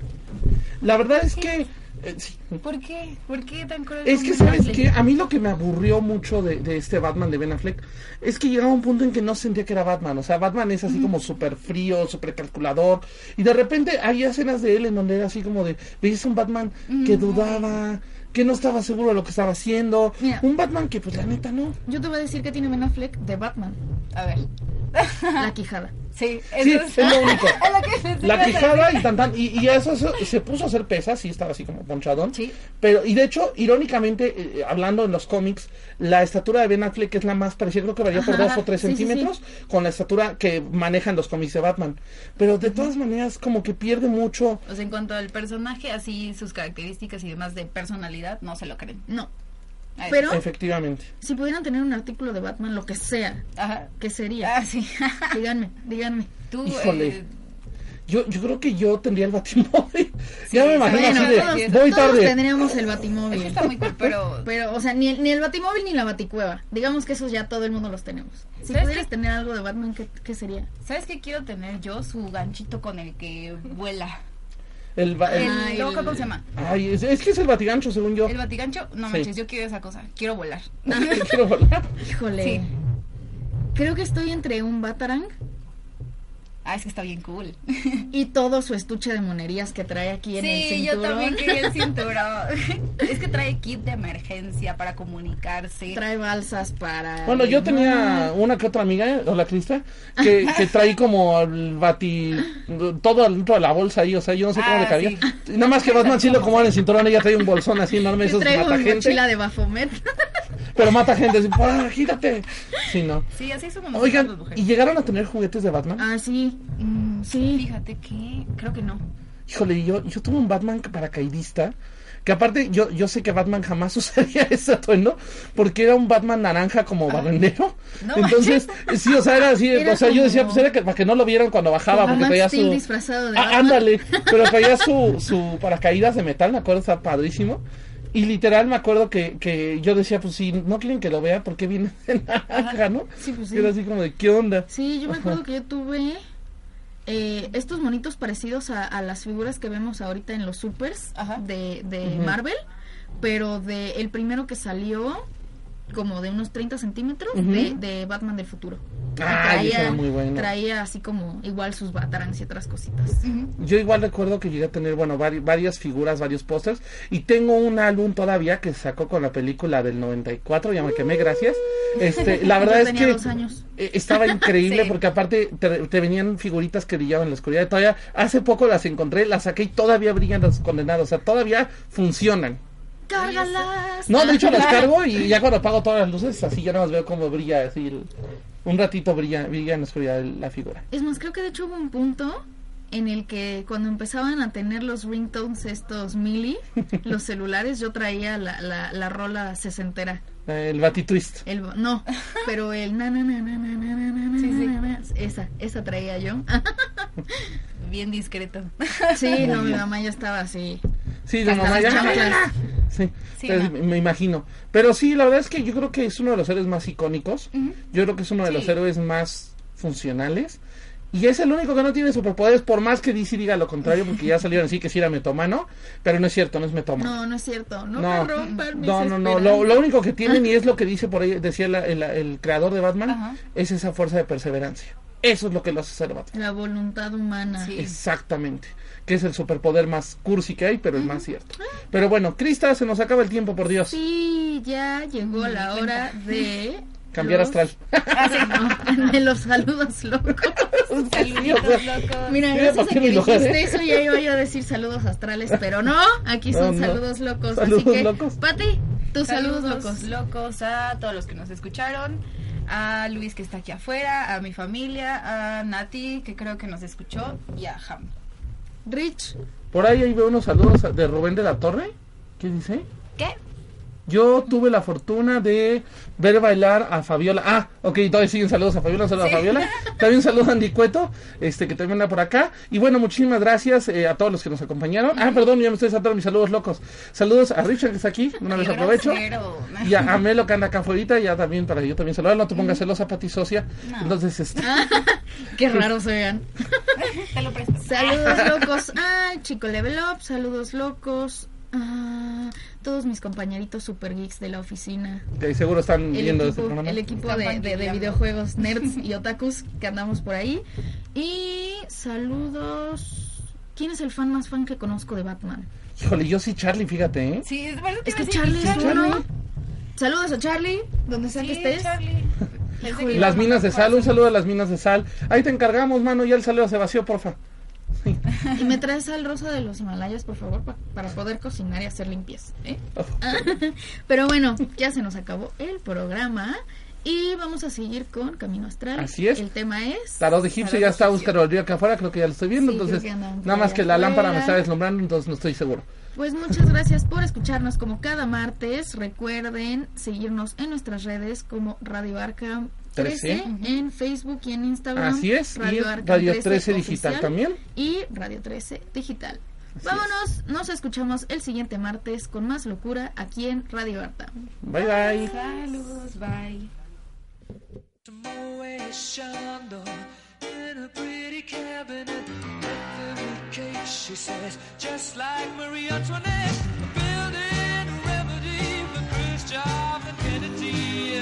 La verdad es que... eh, sí. ¿Por qué? ¿Por qué tan cruel? Es que, ¿sabes qué? A mí lo que me aburrió mucho de, de este Batman de Ben Affleck es que llegaba un punto en que no sentía que era Batman. O sea, Batman es así como súper frío, súper calculador. Y de repente hay escenas de él en donde era así como de... Veías un Batman que dudaba, que no estaba seguro de lo que estaba haciendo. Mira. Un Batman que, pues, la neta, no. Yo te voy a decir que tiene Ben Affleck de Batman, A ver. la quijada. Sí, Sí, es lo único. (laughs) es lo que pensé La quijada y tan tan. Y, y eso, eso se puso a hacer pesas, sí, estaba así como ponchadón. Sí. Pero, y de hecho, irónicamente, eh, hablando en los cómics, la estatura de Ben Affleck es la más parecida, creo que varía por Ajá, dos o tres sí, sí, centímetros, con la estatura que manejan los cómics de Batman. Pero de todas maneras, como que pierde mucho. O sea, en cuanto al personaje, así sus características y demás de personalidad, no se lo creen. No. Pero Efectivamente. si pudieran tener un artículo de Batman, lo que sea, Ajá. ¿qué sería? Ah, sí. (laughs) Díganme, díganme. Tú, Híjole. eh, Yo, yo creo que yo tendría el batimóvil. (laughs) ya me imagino Bueno, así de. todos, voy todos tarde. tendríamos el batimóvil. está muy cool, pero... Pero, o sea, ni el, ni el batimóvil ni la baticueva. Digamos que esos ya todo el mundo los tenemos. Si ¿Sabes pudieras tener algo de Batman, ¿qué, qué sería? ¿Sabes qué quiero tener yo? Su ganchito con el que vuela. El, ba- el- El, no, ¿Cómo se llama? ay, es, es que es el batigancho, según yo. ¿El batigancho? No Sí. manches, yo quiero esa cosa. Quiero volar. (laughs) Quiero volar. Híjole. Sí. Creo que estoy entre un Batarang Ah, es que está bien cool. (laughs) Y todo su estuche de monerías que trae aquí en el Sí, yo cinturón. también quería el (laughs) cinturón. (laughs) es que trae kit de emergencia para comunicarse. Trae balsas para... Bueno, yo tenía una que otra amiga, hola Crista, que, que trae como el bati, todo dentro de la bolsa ahí, o sea, yo no sé cómo Ah, le cabía. sí. Nada más que Batman sí lo acomoda en el cinturón, ella trae un bolsón así enorme, Y esos trae una mochila de Bafomet. Pero mata gente, así, ¡ah, gírate! Sí, no. Sí, así Oigan, mujeres. ¿y llegaron a tener juguetes de Batman? Ah, sí. Mm, sí. Fíjate que creo que no. Híjole, yo, yo tuve un Batman paracaidista. Que aparte, yo, yo sé que Batman jamás (laughs) usaría ese atuendo, porque era un Batman naranja como barrendero. No Entonces, sí, o sea, era así, Era o sea, yo decía, pues era que, para que no lo vieran cuando bajaba, Como porque traía su... disfrazado de Ah, ándale, pero traía su, (laughs) su paracaídas de metal, me acuerdo, está padrísimo. Y literal me acuerdo que, que yo decía, pues si no quieren que lo vea, ¿por qué viene de naranja, no? Sí, pues sí. Era así como de, ¿qué onda? Sí, yo me Ajá. acuerdo que yo tuve eh, estos monitos parecidos a, a las figuras que vemos ahorita en los supers Ajá. de, de. Marvel, pero de el primero que salió como de unos 30 centímetros de, de Batman del futuro. Muy bueno. traía así como igual sus batarangs y otras cositas. Yo igual recuerdo que llegué a tener, bueno, vari- varias figuras, varios pósters. Y tengo un álbum todavía que sacó con la película del 94, ya me quemé, gracias. Este, (laughs) la verdad Yo es tenía que dos años. eh, estaba increíble (laughs) Sí. porque aparte te, te venían figuritas que brillaban en la oscuridad. Todavía, hace poco las encontré, las saqué y todavía brillan los condenados. O sea, todavía funcionan. ¡Cárgalas! No, de hecho las cargo y ya cuando apago todas las luces, así ya nada más veo cómo brilla, así el- un ratito brilla, brilla en la oscuridad la figura. Es más, creo que de hecho hubo un punto en el que cuando empezaban a tener los ringtones estos mili, (laughs) los celulares, yo traía la, la, la rola sesentera. El batitwist. El, no, pero el na Esa, esa traía yo. (laughs) Bien discreto. Sí, no, mi mamá ya estaba así. Sí, la mamá ya... Sí, me imagino. Pero sí, la verdad es que yo creo que es uno de los héroes más icónicos. Yo creo que es uno de los héroes más funcionales y es el único que no tiene superpoderes, por más que DC diga lo contrario, porque ya salieron así que sí era metomano, pero no es cierto, no es metomano. No, no es cierto. No, No, me rompan mis no, no, no. Lo, único que tienen, y (laughs) es lo que dice por ahí, decía la- el, el creador de Batman, Ajá. es esa fuerza de perseverancia. Eso es lo que lo hace ser Batman. La voluntad humana. Sí. Exactamente. Que es el superpoder más cursi que hay, pero el más cierto. Pero bueno, Crista, se nos acaba el tiempo, por Dios. Sí, ya llegó la hora de... Cambiar los- astral. No, de (laughs) los saludos locos. Sea, locos. Mira, Mira, gracias ¿para a qué que dijiste eso ya iba yo a decir saludos astrales, pero no, aquí son No, no. saludos locos. Saludos así que, locos. Pati, tus saludos, locos. locos a todos los que nos escucharon, a Luis que está aquí afuera, a mi familia, a Nati que creo que nos escuchó y a Ham. Rich, Por ahí, ahí veo unos saludos de Rubén de la Torre. ¿Qué dice? ¿Qué? Yo tuve la fortuna de ver bailar a Fabiola. Ah, ok, todavía siguen saludos a Fabiola, un saludo a Fabiola. También un saludo a Andy Cueto, este, que también anda por acá. Y bueno, muchísimas gracias eh, a todos los que nos acompañaron. Ah, perdón, ya me estoy saltando mis saludos locos. Saludos a Richard que está aquí, una vez aprovecho. Y a, a Melo que anda acá afuera, ya también para yo también saludar. No te pongas celosa, Pati Socia. No. Entonces, este, (laughs) qué raros se vean. (laughs) Te lo presto. Saludos locos al chico Level Up, saludos locos a todos mis compañeritos super geeks de la oficina. que seguro están El viendo este equipo, programa. el equipo de, de- de fantileando. videojuegos (laughs) nerds y otakus que andamos por ahí. Y saludos. ¿Quién es el fan más fan que conozco de Batman? Híjole, yo sí, Charlie, fíjate, ¿eh? Sí, es verdad Es que Charlie es Charlie. uno. Saludos a Charlie, donde sea que Sí, estés. Charlie. (laughs) Las minas de sal, un saludo a las minas de sal. Ahí te encargamos, mano, ya el salero se vació, porfa. (laughs) Y me traes sal rosa de los Himalayas, por favor, pa- para poder cocinar y hacer limpias. ¿eh? (laughs) Pero bueno, ya se nos acabó el programa. Y vamos a seguir con Camino Astral. Así es. El tema es. Tarot de egipcio, ya está Oscar Rodríguez acá afuera, creo que ya lo estoy viendo, Sí, entonces nada más que la lámpara me está deslumbrando, entonces no estoy seguro. Pues muchas gracias por escucharnos como cada martes. Recuerden seguirnos en nuestras redes como Radio Arca 13 13. en Facebook y en Instagram. Así es, y Radio, es Arkham Radio 13 Digital Oficial también. Y Radio 13 Digital. Vámonos, nos escuchamos el siguiente martes con más locura aquí en Radio Arta. Bye bye. Saludos, bye. In a pretty cabinet, nothing with cake, she says, just like Marie Antoinette, building a remedy for Khrushchev and Kennedy.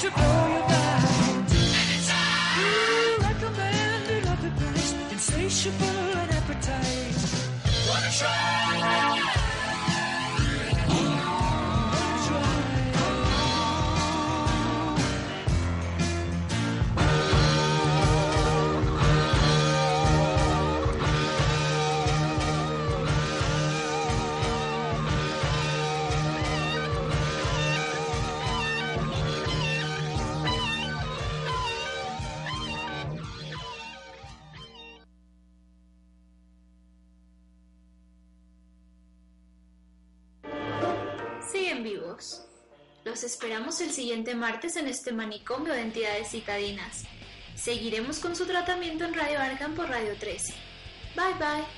should El siguiente martes en este manicomio de entidades citadinas. Seguiremos con su tratamiento en Radio Arkham por Radio 13. Bye bye.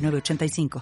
906985.